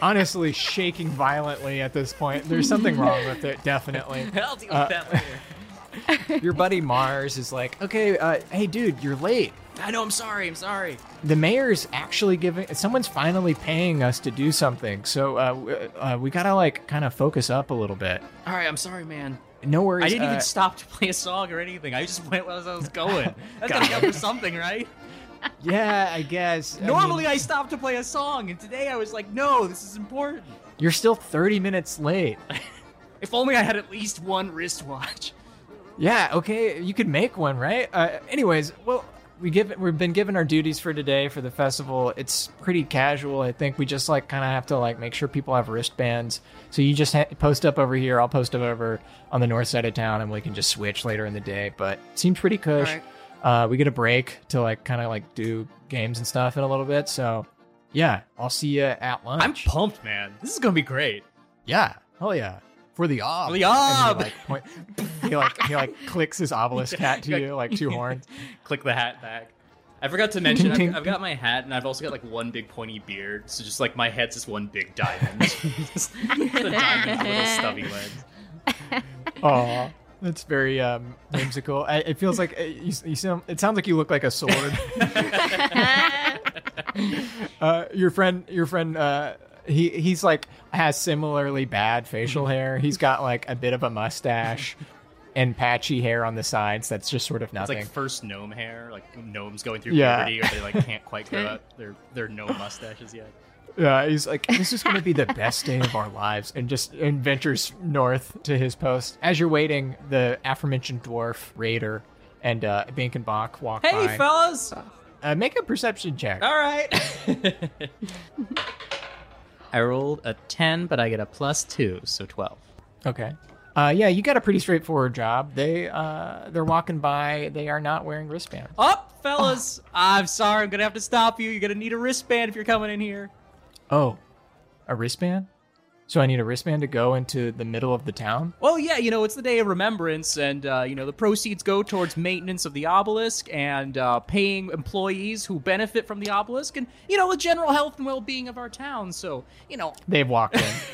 honestly shaking violently at this point. There's something wrong with it, definitely. I'll deal with Uh, that later. Your buddy Mars is like, okay, uh, hey dude, you're late. I know. I'm sorry. I'm sorry. the mayor's actually giving someone's finally paying us to do something so uh, uh, we gotta like kind of focus up a little bit All right. I'm sorry, man. no worries I didn't uh, even stop to play a song or anything. I just went as I was going. That's gotta count for something, right? yeah i guess I Normally, mean, I stop to play a song, and today I was like, no, this is important. you're still 30 minutes late If only I had at least one wristwatch. yeah okay you could make one right uh, anyways well we give we've been given our duties for today for the festival. It's pretty casual. I think we just like kind of have to like make sure people have wristbands. So you just ha- post up over here. I'll post up over on the north side of town and we can just switch later in the day. But it seems pretty cush. Alright. uh, we get a break to like kind of like do games and stuff in a little bit. So yeah i'll see you at lunch. I'm pumped, man. This is gonna be great. yeah. Hell yeah for the ob For the ob! he, like, point, he like he like clicks his obelisk hat to you like two horns Click the hat back. I forgot to mention. I've, I've got my hat, and I've also got like one big pointy beard. So just like my head's just one big diamond. Just the diamond little stubby legs. Aw, that's very um, whimsical. I, it feels like uh, you, you sound, it sounds like you look like a sword. uh, your friend, your friend, uh, he he's like has similarly bad facial hair. He's got like a bit of a mustache and patchy hair on the sides. That's just sort of It's nothing. like first gnome hair, like gnomes going through Yeah. puberty, or they like can't quite grow out their their gnome mustaches yet. Yeah, he's like, this is going to be the best day of our lives, and just and ventures north to his post. As you're waiting, the aforementioned dwarf raider and uh, Bink and Bonk walk by. Hey, fellas! Uh, make a perception check. All right. I rolled a ten, but I get a plus two, so twelve. Okay. Uh, yeah, you got a pretty straightforward job. They uh, they're walking by. They are not wearing wristbands. Up, fellas! I'm sorry, I'm gonna have to stop you. You're gonna need a wristband if you're coming in here. Oh, a wristband? So I need a wristband to go into the middle of the town. Well, yeah, you know, it's the day of remembrance, and, uh, you know, the proceeds go towards maintenance of the obelisk and uh, paying employees who benefit from the obelisk and, you know, the general health and well being of our town. So, you know, They've walked in.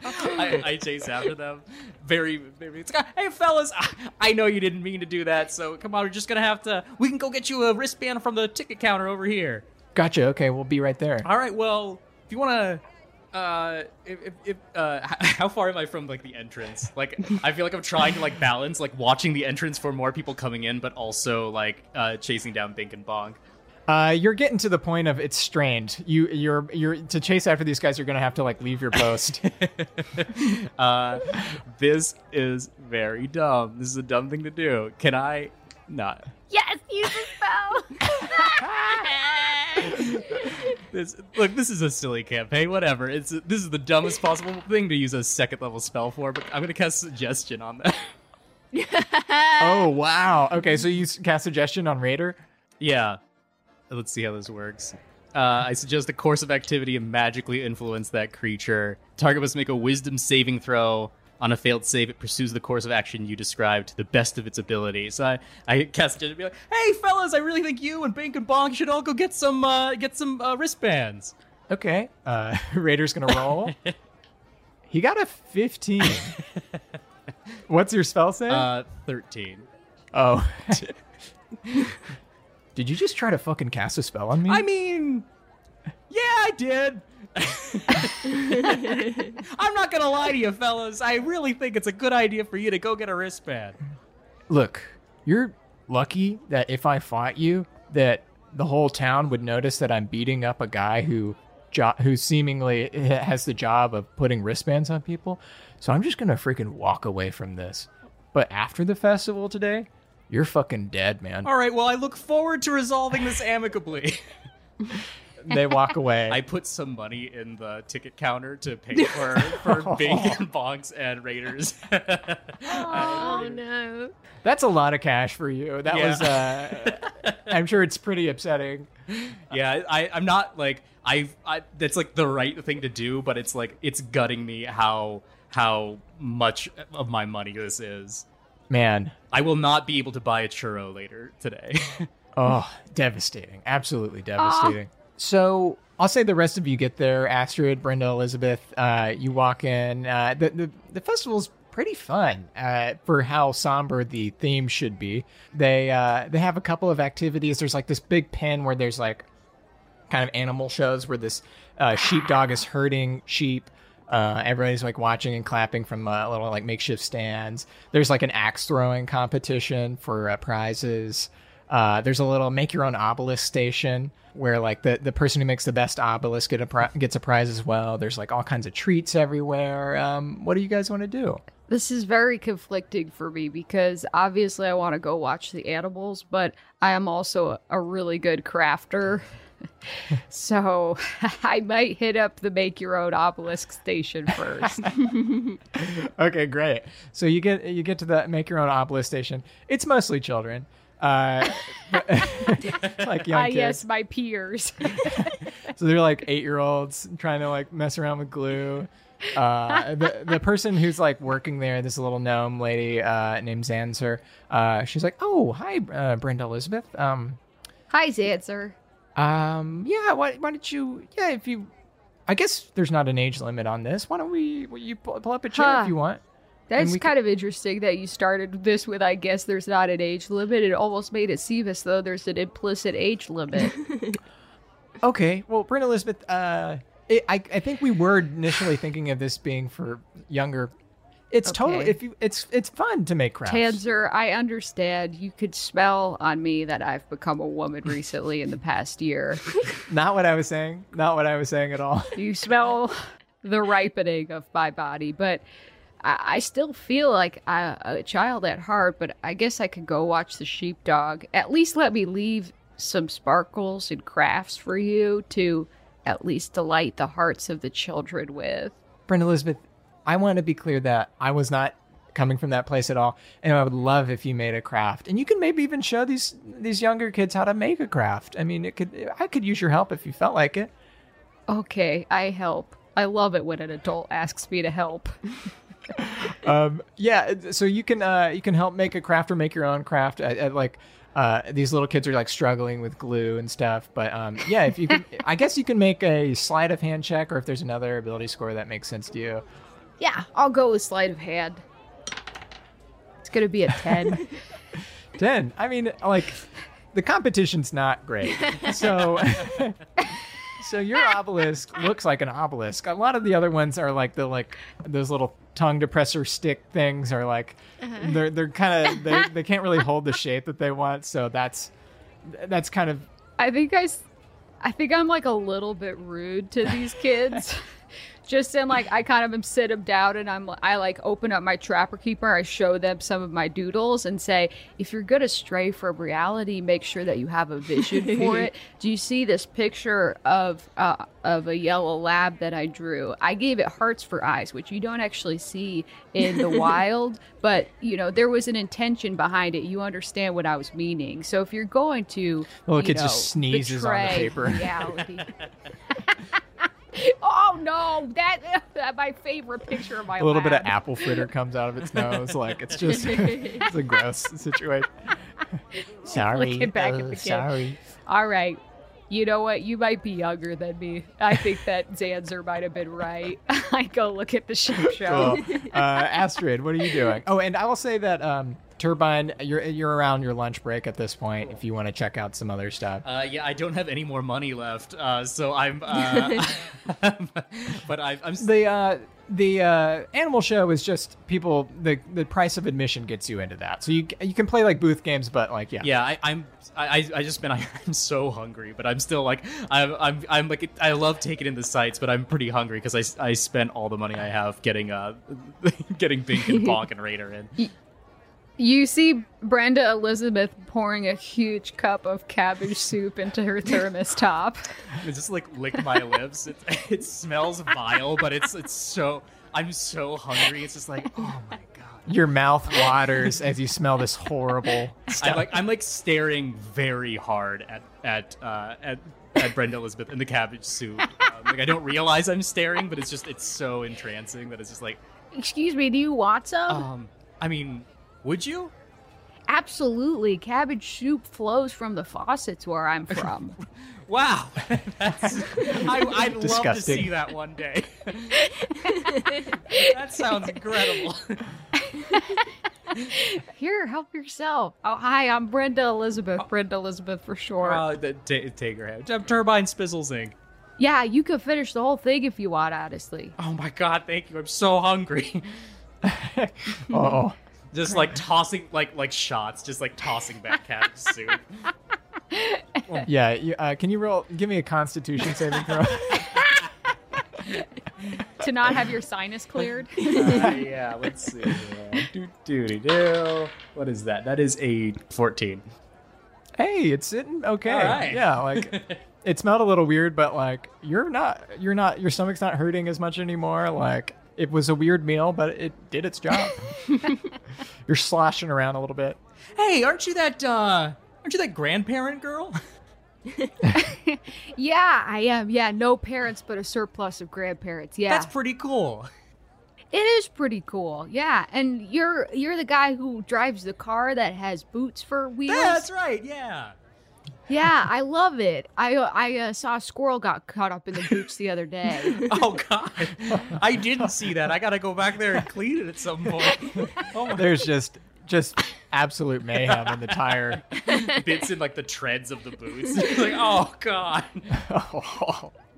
I, I chase after them. Very, very. It's like, hey, fellas, I, I know you didn't mean to do that, so come on, we're just gonna have to. We can go get you a wristband from the ticket counter over here. gotcha. Okay, we'll be right there. All right, well, if you wanna. Uh, if, if, if uh, how far am I from like the entrance? Like, I feel like I'm trying to like balance like watching the entrance for more people coming in, but also like uh chasing down Bink and Bonk. Uh, you're getting to the point of it's strained. You, you're, you're to chase after these guys. You're gonna have to like leave your post. Uh, this is very dumb. This is a dumb thing to do. Can I not? Yes, use the spell. This look, this is a silly campaign. Whatever. It's this is the dumbest possible thing to use a second level spell for. But I'm gonna cast suggestion on that. oh wow. Okay, so you cast suggestion on Raider. yeah. Let's see how this works. Uh, I suggest a course of activity and magically influence that creature. Target must make a Wisdom saving throw. On a failed save, it pursues the course of action you described to the best of its ability. So I, I cast it and be like, "Hey, fellas, I really think you and Bink and Bonk should all go get some, uh, get some uh, wristbands." Okay. Uh, Raider's gonna roll. he got a 15. What's your spell say? Uh, thirteen. oh. Did you just try to fucking cast a spell on me? I mean, yeah, I did. I'm not gonna lie to you, fellas. I really think it's a good idea for you to go get a wristband. Look, you're lucky that if I fought you, that the whole town would notice that I'm beating up a guy who jo- who seemingly has the job of putting wristbands on people. So I'm just gonna freaking walk away from this. But after the festival today, you're fucking dead, man. All right, well, I look forward to resolving this amicably. They walk away. I put some money in the ticket counter to pay for for Bink and Bonks and Raiders. oh no. That's a lot of cash for you. That Yeah. was uh I'm sure it's pretty upsetting. yeah, I, I'm not like I, I. That's like the right thing to do, but it's like it's gutting me how how much of my money this is. Man. I will not be able to buy a churro later today. Oh, devastating. Absolutely devastating. So I'll say the rest of you get there. Astrid, Brenda Lizabeth, uh, you walk in. Uh, the, the, the festival's pretty fun uh, for how somber the theme should be. They, uh, they have a couple of activities. There's like this big pen where there's like kind of animal shows where this uh, sheepdog is herding sheep. Uh, everybody's like watching and clapping from uh, little like makeshift stands. There's like an axe throwing competition for uh, prizes. Uh, there's a little make your own obelisk station where like the, the person who makes the best obelisk get a pri- gets a prize as well. There's like all kinds of treats everywhere. Um, what do you guys want to do? This is very conflicting for me because obviously I want to go watch the animals, but I am also a, a really good crafter. so I might hit up the make your own obelisk station first. okay, great. So you get you get to the make your own obelisk station. It's mostly children, uh, like young Ah, kids. yes, my peers. So they're like eight year olds trying to like mess around with glue. Uh, the the person who's like working there, this little gnome lady uh, named Zanzer, uh, she's like, "Oh, hi, uh, Brenda Lizabeth. Um, Hi, Zanzer. um, yeah, why, why don't you? Yeah, if you, I guess there's not an age limit on this. Why don't we? will You pull, pull up a chair Huh. if you want. And That's we kind of interesting that you started this with, I guess there's not an age limit. It almost made it seem as though there's an implicit age limit. Okay, well, Brenda Lizabeth, uh, it, I I think we were initially thinking of this being for younger. It's totally Okay. if you it's it's fun to make crafts. Zanzer, I understand. You could smell on me that I've become a woman recently in the past year. Not what I was saying. Not what I was saying at all. You smell the ripening of my body, but I, I still feel like I, a child at heart. But I guess I could go watch the sheepdog. At least let me leave some sparkles and crafts for you to at least delight the hearts of the children with. Brenda Lizabeth, I want to be clear that I was not coming from that place at all, and I would love if you made a craft, and you can maybe even show these these younger kids how to make a craft. I mean, it could I could use your help if you felt like it. Okay, I help. I love it when an adult asks me to help. um, yeah, so you can uh, you can help make a craft or make your own craft. At, at, like uh, these little kids are like struggling with glue and stuff, but um, yeah, if you can, I guess you can make a sleight of hand check, or if there's another ability score that makes sense to you. Yeah, I'll go with sleight of hand. It's gonna be a ten. Ten. I mean, like the competition's not great, so. So your obelisk looks like an obelisk. A lot of the other ones are like the like those little tongue depressor stick things are like uh-huh. they're they're kind of they, they can't really hold the shape that they want. So that's that's kind of I think I, I think I'm like a little bit rude to these kids. Just in like I kind of am sit them down and I'm I like open up my trapper keeper. I show them some of my doodles and say, if you're gonna stray from reality, make sure that you have a vision for it. Do you see this picture of uh, of a yellow lab that I drew? I gave it hearts for eyes, which you don't actually see in the wild, but you know there was an intention behind it. You understand what I was meaning. So if you're going to, little you kid just sneezes on the paper. Reality. oh no, that, that my favorite picture of my life. a little bit of apple fritter comes out of its nose. Like it's just it's a gross situation. Sorry, Looking back at uh, the kid. sorry. All right. You know what? You might be younger than me. I think that Zanzer might have been right. I go look at the ship show. Cool. Uh, Astrid, what are you doing? Oh, and I will say that um, Trubine, you're you're around your lunch break at this point. If you want to check out some other stuff. Uh, yeah, I don't have any more money left, uh, so I'm. Uh, but I, I'm. the uh, the uh, animal show is just people. The the price of admission gets you into that. So you you can play like booth games, but like yeah, Yeah, I, I'm. I, I- I just been. I'm so hungry, but I'm still like. I'm. I'm. I'm like. I love taking in the sights, but I'm pretty hungry because I, I spent all the money I have getting uh, getting Bink and Bonk and Raider in. You see Brenda Lizabeth pouring a huge cup of cabbage soup into her thermos top. It just like lick my lips. It, it smells vile, but it's it's so. I'm so hungry. It's just like, oh my god. your mouth waters as you smell this horrible stuff. I'm like I'm like staring very hard at at uh, at at Brenda Lizabeth in the cabbage soup. Um, like I don't realize I'm staring, but it's just it's so entrancing that it's just like, Excuse me, do you want some? um, I mean, would you? Absolutely. Cabbage soup flows from the faucets where I'm from. Wow, that's I, I'd love to see that one day. that sounds incredible. Here, help yourself. Oh, hi, I'm Brenda Lizabeth. Brenda Lizabeth for short. Uh, the, ta- take her head. Trubine Spizzlezinc. yeah, you could finish the whole thing if you want, honestly. Oh my god, thank you. I'm so hungry. oh, just like tossing like like shots, just like tossing back cabbage soup. yeah. You, uh, can you roll? Give me a Constitution saving throw. to not have your sinus cleared. Uh, yeah, let's see. Uh, do, do, do, do. What is that? That is a 14. hey, it's sitting okay. All right. Yeah, like it smelled a little weird, but like you're not, you're not, your stomach's not hurting as much anymore. Like it was a weird meal, but it did its job. you're sloshing around a little bit. Hey, aren't you that uh aren't you that grandparent girl? yeah, I am. Yeah, no parents, but a surplus of grandparents. Yeah, That's pretty cool. it is pretty cool. Yeah, and you're you're the guy who drives the car that has boots for wheels. That's right, yeah. Yeah, I love it. I I uh, saw a squirrel got caught up in the boots the other day. Oh god. I didn't see that. I gotta go back there and clean it at some point. Oh my There's just, just absolute mayhem in the tire. bits in like the treads of the boots. like, oh god.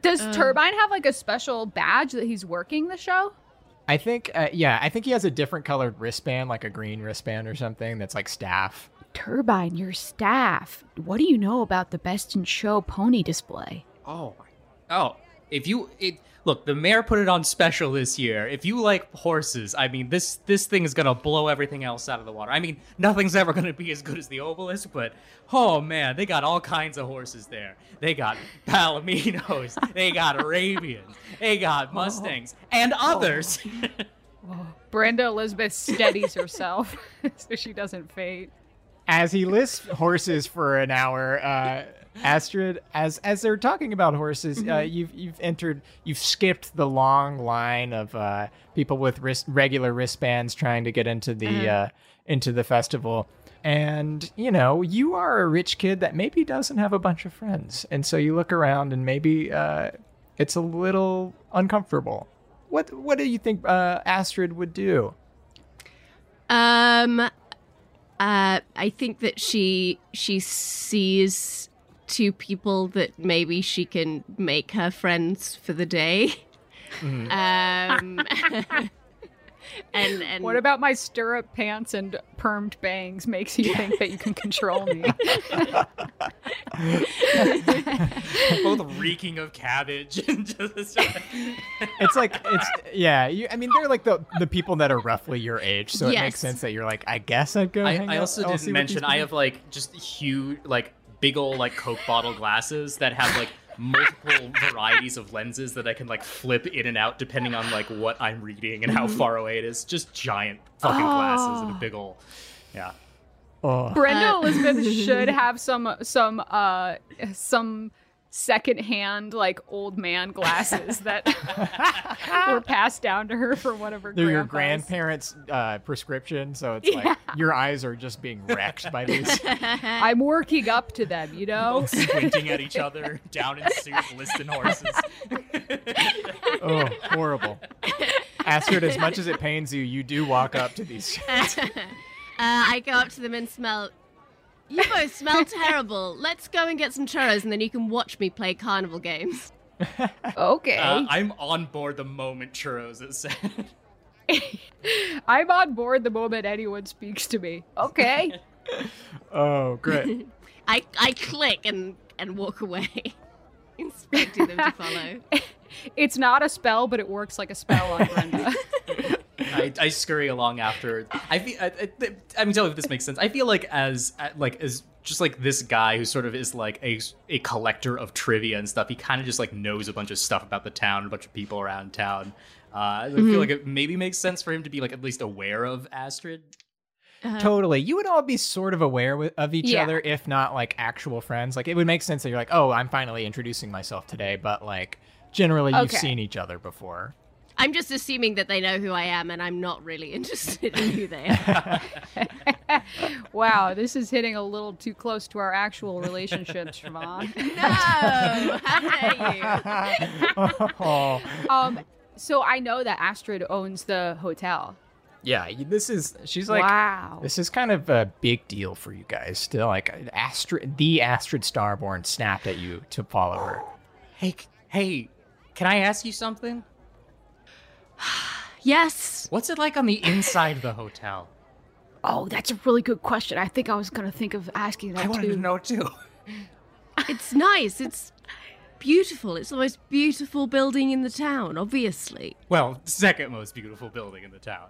Does Um, Trubine have like a special badge that he's working the show? I think, uh, yeah, I think he has a different colored wristband, like a green wristband or something that's like staff. Trubine, your staff. What do you know about the Best in Show pony display? Oh. Oh, if you it look, the mayor put it on special this year. If you like horses, I mean this this thing is gonna blow everything else out of the water. I mean, nothing's ever gonna be as good as the obelisk, but oh man, they got all kinds of horses there. They got palominos, they got Arabians, they got oh. Mustangs, and oh. others. Oh. Brenda Lizabeth steadies herself so she doesn't faint. As he lists horses for an hour, uh, Astrid, as as they're talking about horses, uh, Mm-hmm. you've you've entered, you've skipped the long line of uh, people with wrist, regular wristbands trying to get into the Uh-huh. uh, into the festival, and you know you are a rich kid that maybe doesn't have a bunch of friends, and so you look around and maybe uh, it's a little uncomfortable. What what do you think uh, Astrid would do? Um, uh, I think that she she sees two people that maybe she can make her friends for the day. Mm-hmm. Um, and and What about my stirrup pants and permed bangs makes you think that you can control me? Both reeking of cabbage and just. it's like it's yeah. You, I mean, they're like the the people that are roughly your age, so it makes sense that you're like, I guess I'd go. I, hang I also I'll didn't see mention I have like just huge, like big old like Coke bottle glasses that have like multiple varieties of lenses that I can like flip in and out depending on like what I'm reading and how far away it is. Just giant fucking glasses and a big old, yeah. Oh. Brenda Lizabeth should have some some uh some secondhand like old man glasses that were passed down to her from one of her They're your grandparents' uh, prescription, so it's like your eyes are just being wrecked by these. I'm working up to them, you know. Both squinting at each other, down in suit, listing horses. Oh, horrible. Astrid, as much as it pains you, you do walk up to these. uh, I go up to them and smell. You both smell terrible. Let's go and get some churros, and then you can watch me play carnival games. Okay. Uh, I'm on board the moment churros is said. I'm on board the moment anyone speaks to me. Okay. Oh, great. I I click and and walk away, expecting them to follow. it's not a spell, but it works like a spell on Brenda. I, I scurry along after. I feel. I, I, I mean, tell me if this makes sense. I feel like as like as just like this guy who sort of is like a a collector of trivia and stuff. He kind of just like knows a bunch of stuff about the town, a bunch of people around town. Uh, I Mhm. feel like it maybe makes sense for him to be like at least aware of Astrid. Totally. You would all be sort of aware with, of each Yeah. other, if not like actual friends. Like it would make sense that you're like, oh, I'm finally introducing myself today, but like generally you've seen each other before. I'm just assuming that they know who I am, and I'm not really interested in who they are. wow, this is hitting a little too close to our actual relationship, Siobhan. No, how dare oh. Um, so I know that Astrid owns the hotel. Yeah, this is she's like Wow. This is kind of a big deal for you guys. Still, like Astrid, the Astrid Starborn snapped at you to follow her. Hey, hey, can I ask you something? Yes. What's it like on the inside of the hotel? Oh, that's a really good question. I think I was gonna think of asking that I wanted too. to know too. It's nice. It's beautiful. It's the most beautiful building in the town, obviously. Well, second most beautiful building in the town.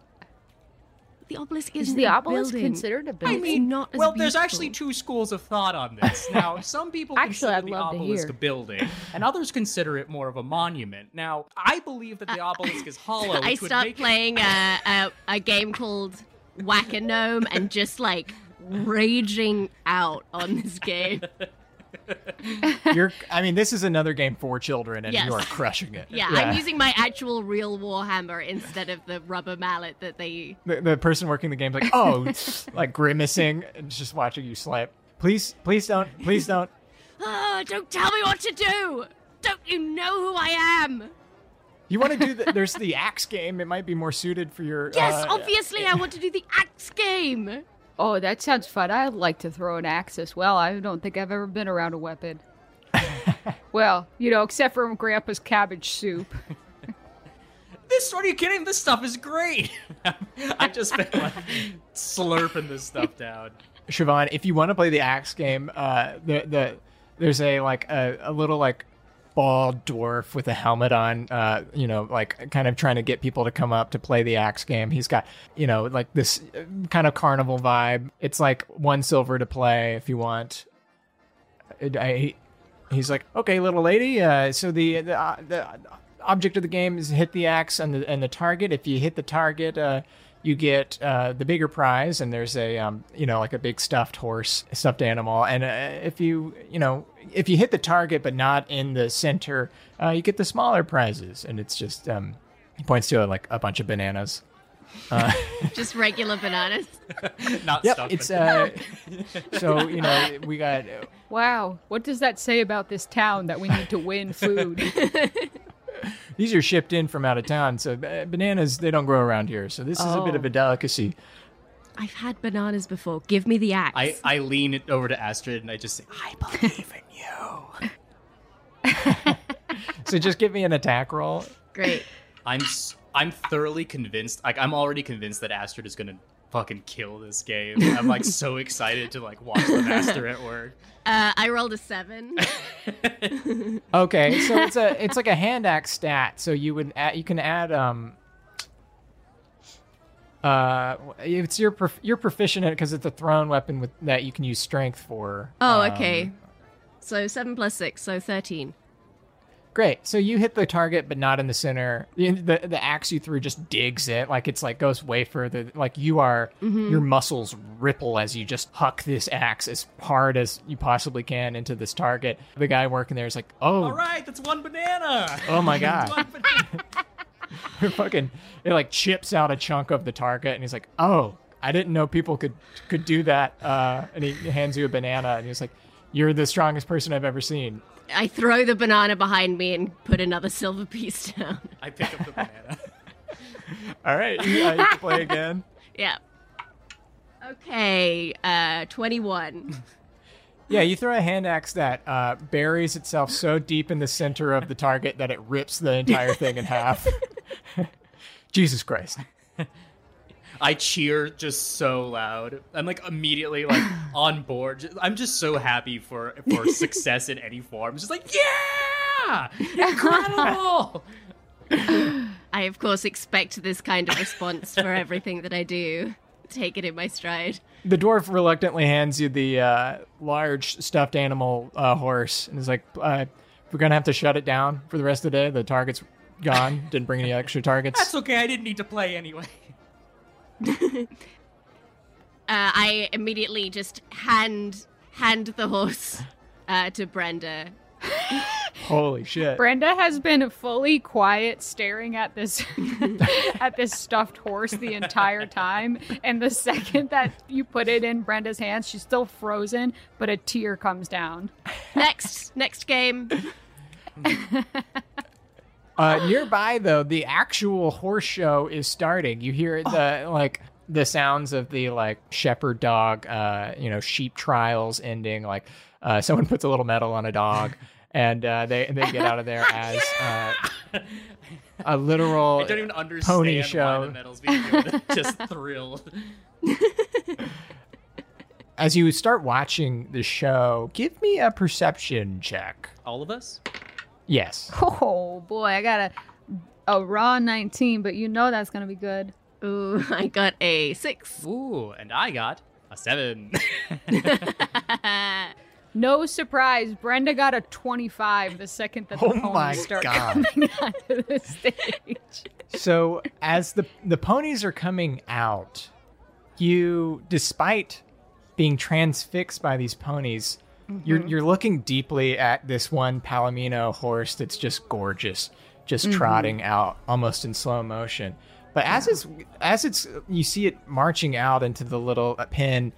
The obelisk Is the obelisk building. considered a building? I mean, not as well, there's actually two schools of thought on this. Now, some people Actually, consider I'd the love to obelisk a building, and others consider it more of a monument. Now, I believe that the obelisk is hollow. I which would start make- playing a, a, a game called Whack a Gnome and just like raging out on this game. You're, I mean, this is another game for children, and Yes. you are crushing it. Yeah, I'm using my actual real Warhammer instead of the rubber mallet that they. the, the person working the game's like, oh, like grimacing and just watching you slap. Please, please don't, please don't. Oh, don't tell me what to do! Don't you know who I am? You want to do the, there's the axe game. It might be more suited for your. Yes, uh, obviously, I want to do the axe game. Oh, that sounds fun. I'd like to throw an axe as well. I don't think I've ever been around a weapon. well, you know, except for Grandpa's cabbage soup. This, what are you kidding? This stuff is great. I've just been like slurping this stuff down. Siobhan, if you want to play the axe game, uh, the the there's a like a, a little like bald dwarf with a helmet on, uh, you know, like kind of trying to get people to come up to play the axe game. He's got you know like this uh, kind of carnival vibe. It's like one silver to play if you want. I, he's like, okay, little lady. Uh, so the the, uh, the object of the game is hit the axe and the and the target. If you hit the target, uh, you get uh, the bigger prize, and there's a um, you know like a big stuffed horse, stuffed animal, and uh, if you you know if you hit the target but not in the center, uh, you get the smaller prizes, and it's just um, he points to like a bunch of bananas. Uh, Just regular bananas. Not yep, stuffed, it's uh, so you know we got Wow, what does that say about this town that we need to win food? these are shipped in from out of town, so uh, bananas they don't grow around here, so this is a bit of Oh. a delicacy. I've had bananas before. Give me the axe. I, I lean it over to Astrid and I just say, I believe in you. So just give me an attack roll. Great. I'm s- I'm thoroughly convinced. Like I'm already convinced that Astrid is gonna fucking kill this game. I'm like so excited to like watch the master at work. Uh, I rolled a seven. Okay, so it's a it's like a hand axe stat. So you would add, you can add um uh it's your prof- you're proficient in it because it's a thrown weapon with that you can use strength for. Oh, Um, okay. So seven plus six, so thirteen. Great. So you hit the target, but not in the center. The, the the axe you threw just digs it, like it's like goes way further. Like you are, Mhm. your muscles ripple as you just huck this axe as hard as you possibly can into this target. The guy working there is like, "Oh, All right, that's one banana. Oh my God. One banana. fucking!" It like chips out a chunk of the target, and he's like, "Oh, I didn't know people could could do that." Uh, and he hands you a banana, and he's like, "You're the strongest person I've ever seen." I throw the banana behind me and put another silver piece down. I pick up the banana. All right, you, uh, you can play again. Yeah. Okay, uh, 21. Yeah, you throw a hand axe that uh, buries itself so deep in the center of the target that it rips the entire thing in half. Jesus Christ. I cheer just so loud. I'm like immediately like on board. I'm just so happy for for success in any form. Just like yeah, incredible. I, of course, expect this kind of response for everything that I do. Take it in my stride. The dwarf reluctantly hands you the uh, large stuffed animal uh, horse and is like, uh, "We're gonna have to shut it down for the rest of the day. The target's gone. Didn't bring any extra targets." That's okay. I didn't need to play anyway. Uh, I immediately just hand hand the horse uh, to Brenda. Holy shit! Brenda has been fully quiet, staring at this at this stuffed horse the entire time. And the second that you put it in Brenda's hands, she's still frozen, but a tear comes down. Next, next game. Uh, nearby, though, the actual horse show is starting. You hear the like the sounds of the like shepherd dog, uh, you know, sheep trials ending. Like uh, someone puts a little medal on a dog, and uh, they they get out of there as uh, a literal I don't even understand pony why show. the medal's being given. just thrilled. As you start watching the show, give me a perception check. All of us. Yes. Oh boy, I got a a raw 19, but you know that's gonna be good. Ooh, I got a six. Ooh, and I got a seven. No surprise, Brenda got a 25 the second that the Oh ponies start God. coming onto the stage. so as the the ponies are coming out, you, despite being transfixed by these ponies, you're Mhm. you're looking deeply at this one Palomino horse that's just gorgeous, just Mhm. trotting out almost in slow motion. But as it's as it's you see it marching out into the little uh, pen,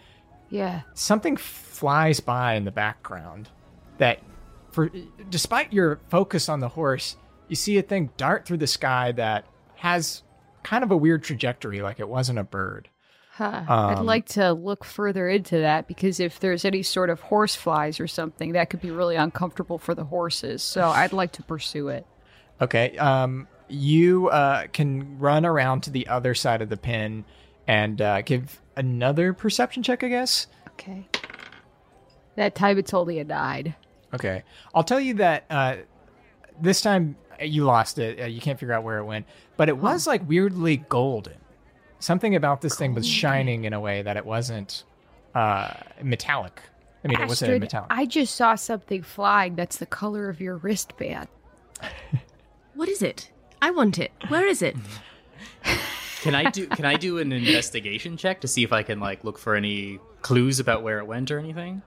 Yeah. something flies by in the background that for despite your focus on the horse you see a thing dart through the sky that has kind of a weird trajectory like it wasn't a bird Huh. I'd Um, like to look further into that because if there's any sort of horse flies or something, that could be really uncomfortable for the horses. So I'd like to pursue it. okay um you uh can run around to the other side of the pin and uh give another perception check i guess Okay. That Tibetolia died. Okay. I'll tell you that uh, this time you lost it. Uh, you can't figure out where it went, but it was like weirdly golden. Something about this thing was shining in a way that it wasn't uh, metallic. I mean, it wasn't metallic. I just saw something flying that's the color of your wristband. What is it? I want it. Where is it? Can I do can I do an investigation check to see if I can like look for any clues about where it went or anything?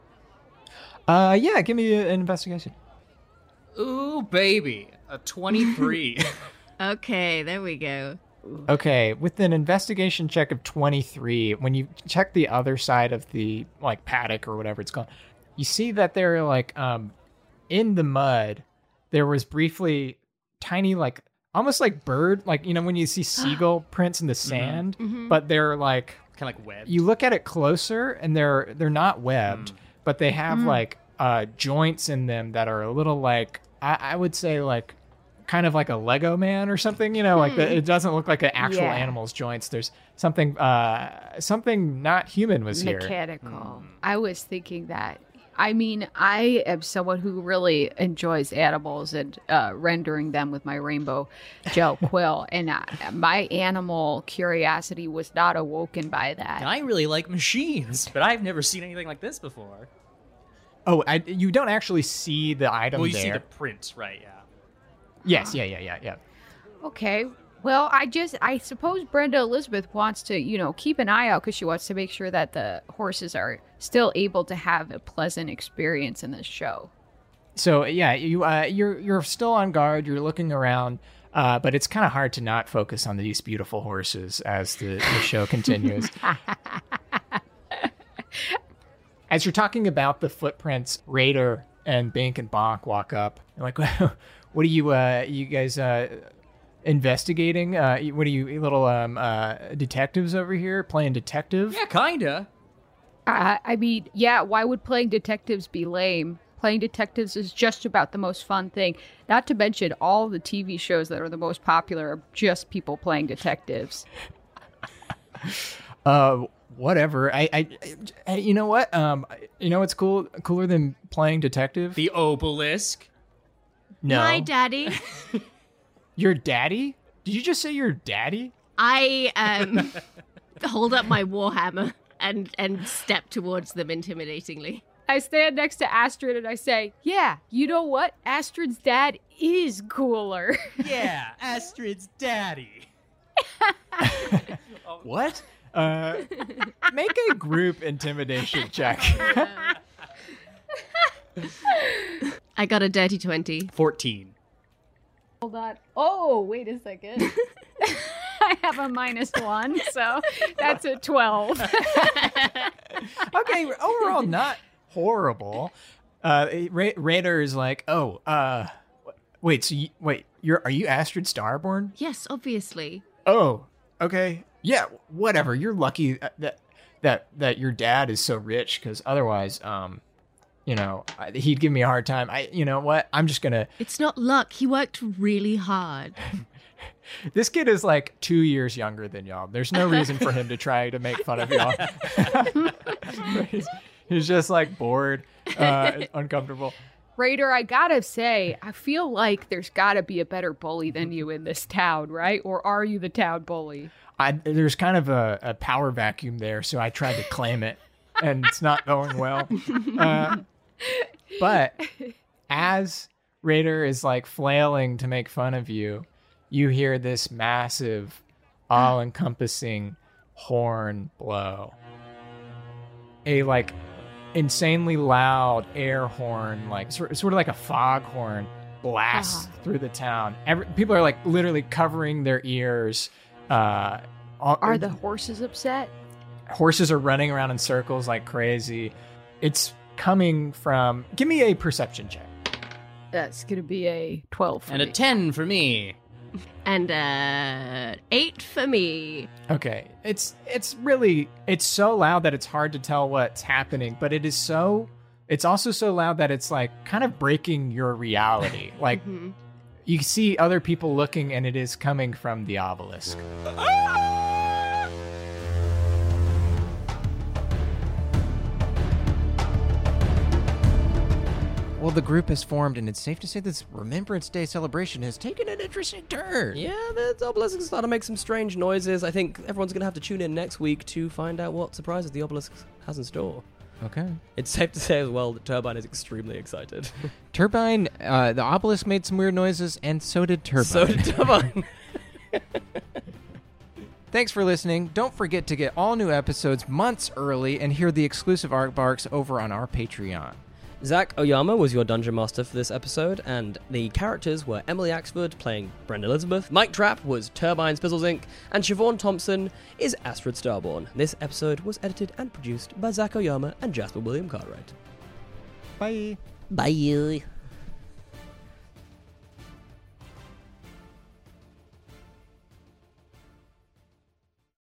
Uh, yeah, give me an investigation. Ooh, baby, a twenty-three. Okay, there we go. Okay, with an investigation check of 23, when you check the other side of the like paddock or whatever it's called, you see that they're like um in the mud. There was briefly tiny like almost like bird like you know when you see seagull prints in the sand, Mhm. but they're like kind of like webbed. you look at it closer and they're they're not webbed, but they have Mm. like uh joints in them that are a little like I, I would say like kind of like a Lego man or something, you know, like the, Hmm. it doesn't look like an actual Yeah. animal's joints. There's something uh something not human was here. Mechanical. I was thinking that. I mean, I am someone who really enjoys animals and uh, rendering them with my rainbow gel quill, and uh, my animal curiosity was not awoken by that. And I really like machines, but I've never seen anything like this before. Oh, I, you don't actually see the item well, you there. see the print, right? Yeah. Yes, yeah, yeah, yeah, yeah. Okay. Well, I just, I suppose Brenda Lizabeth wants to, you know, keep an eye out because she wants to make sure that the horses are still able to have a pleasant experience in this show. So yeah, you uh, you're you're still on guard. You're looking around, uh, but it's kind of hard to not focus on these beautiful horses as the, the show continues. as you're talking about the footprints, Raider and Bink and Bonk walk up. They're like, "What are you uh, you guys uh, investigating? Uh, what are you little um, uh, detectives over here playing detective?" Yeah, kinda. Uh, I mean, yeah, why would playing detectives be lame? Playing detectives is just about the most fun thing. Not to mention, all the TV shows that are the most popular are just people playing detectives. Uh, whatever. I, I, I, you know what? Um, you know what's cool? Cooler than playing detective? The obelisk. No. My daddy. Your daddy? Did you just say your daddy? I um hold up my warhammer and and step towards them intimidatingly. I stand next to Astrid and I say, Yeah, you know what? Astrid's dad is cooler. Yeah, Astrid's daddy. What? Uh, make a group intimidation check. I got a dirty 20. Fourteen. Hold on. Oh, wait a second. I have a minus one, so that's a 12. okay, overall not horrible. Uh, Ra- Raider is like, oh, uh, wait, so you, wait, you're are you Astrid Starborn? Yes, obviously. Oh, okay, yeah, whatever. You're lucky that that that your dad is so rich, because otherwise, um, you know, I- he'd give me a hard time. I, you know what? I'm just gonna. It's not luck. He worked really hard. This kid is like two years younger than y'all. There's no reason for him to try to make fun of y'all. he's, he's just like bored, uh, uncomfortable. Raider, I gotta say, I feel like there's gotta be a better bully than you in this town, right? Or are you the town bully? I, there's kind of a, a power vacuum there, so I tried to claim it, and it's not going well. Uh, but as Raider is like flailing to make fun of you, you hear this massive, all encompassing horn blow. A like insanely loud air horn, like sort, sort of like a fog horn, blasts through the town. Every, people are like literally covering their ears. Uh, all- Are the horses upset? horses are running around in circles like crazy. It's coming from. Give me a perception check. That's gonna be a 12. For And a ten for me. And uh eight for me. Okay, it's it's really it's so loud that it's hard to tell what's happening, but it is so. It's also so loud that it's like kind of breaking your reality. Like Mhm. you see other people looking, and it is coming from the obelisk. Well, the group has formed, and it's safe to say this Remembrance Day celebration has taken an interesting turn. Yeah, the obelisk is starting to make some strange noises. I think everyone's going to have to tune in next week to find out what surprises the obelisk has in store. Okay. It's safe to say as well that Trubine is extremely excited. Trubine, uh, the obelisk made some weird noises, and so did Trubine. so did Trubine. Thanks for listening. Don't forget to get all new episodes months early and hear the exclusive Arc Barks over on our Patreon. Zac Oyama was your dungeon master for this episode, and the characters were Emily Axford playing Brenda Lizabeth, Mike Trapp was Trubine Spizzlezinc., and Siobhan Thompson is Astrid Starborn. This episode was edited and produced by Zac Oyama and Jasper William Cartwright. Bye. Bye.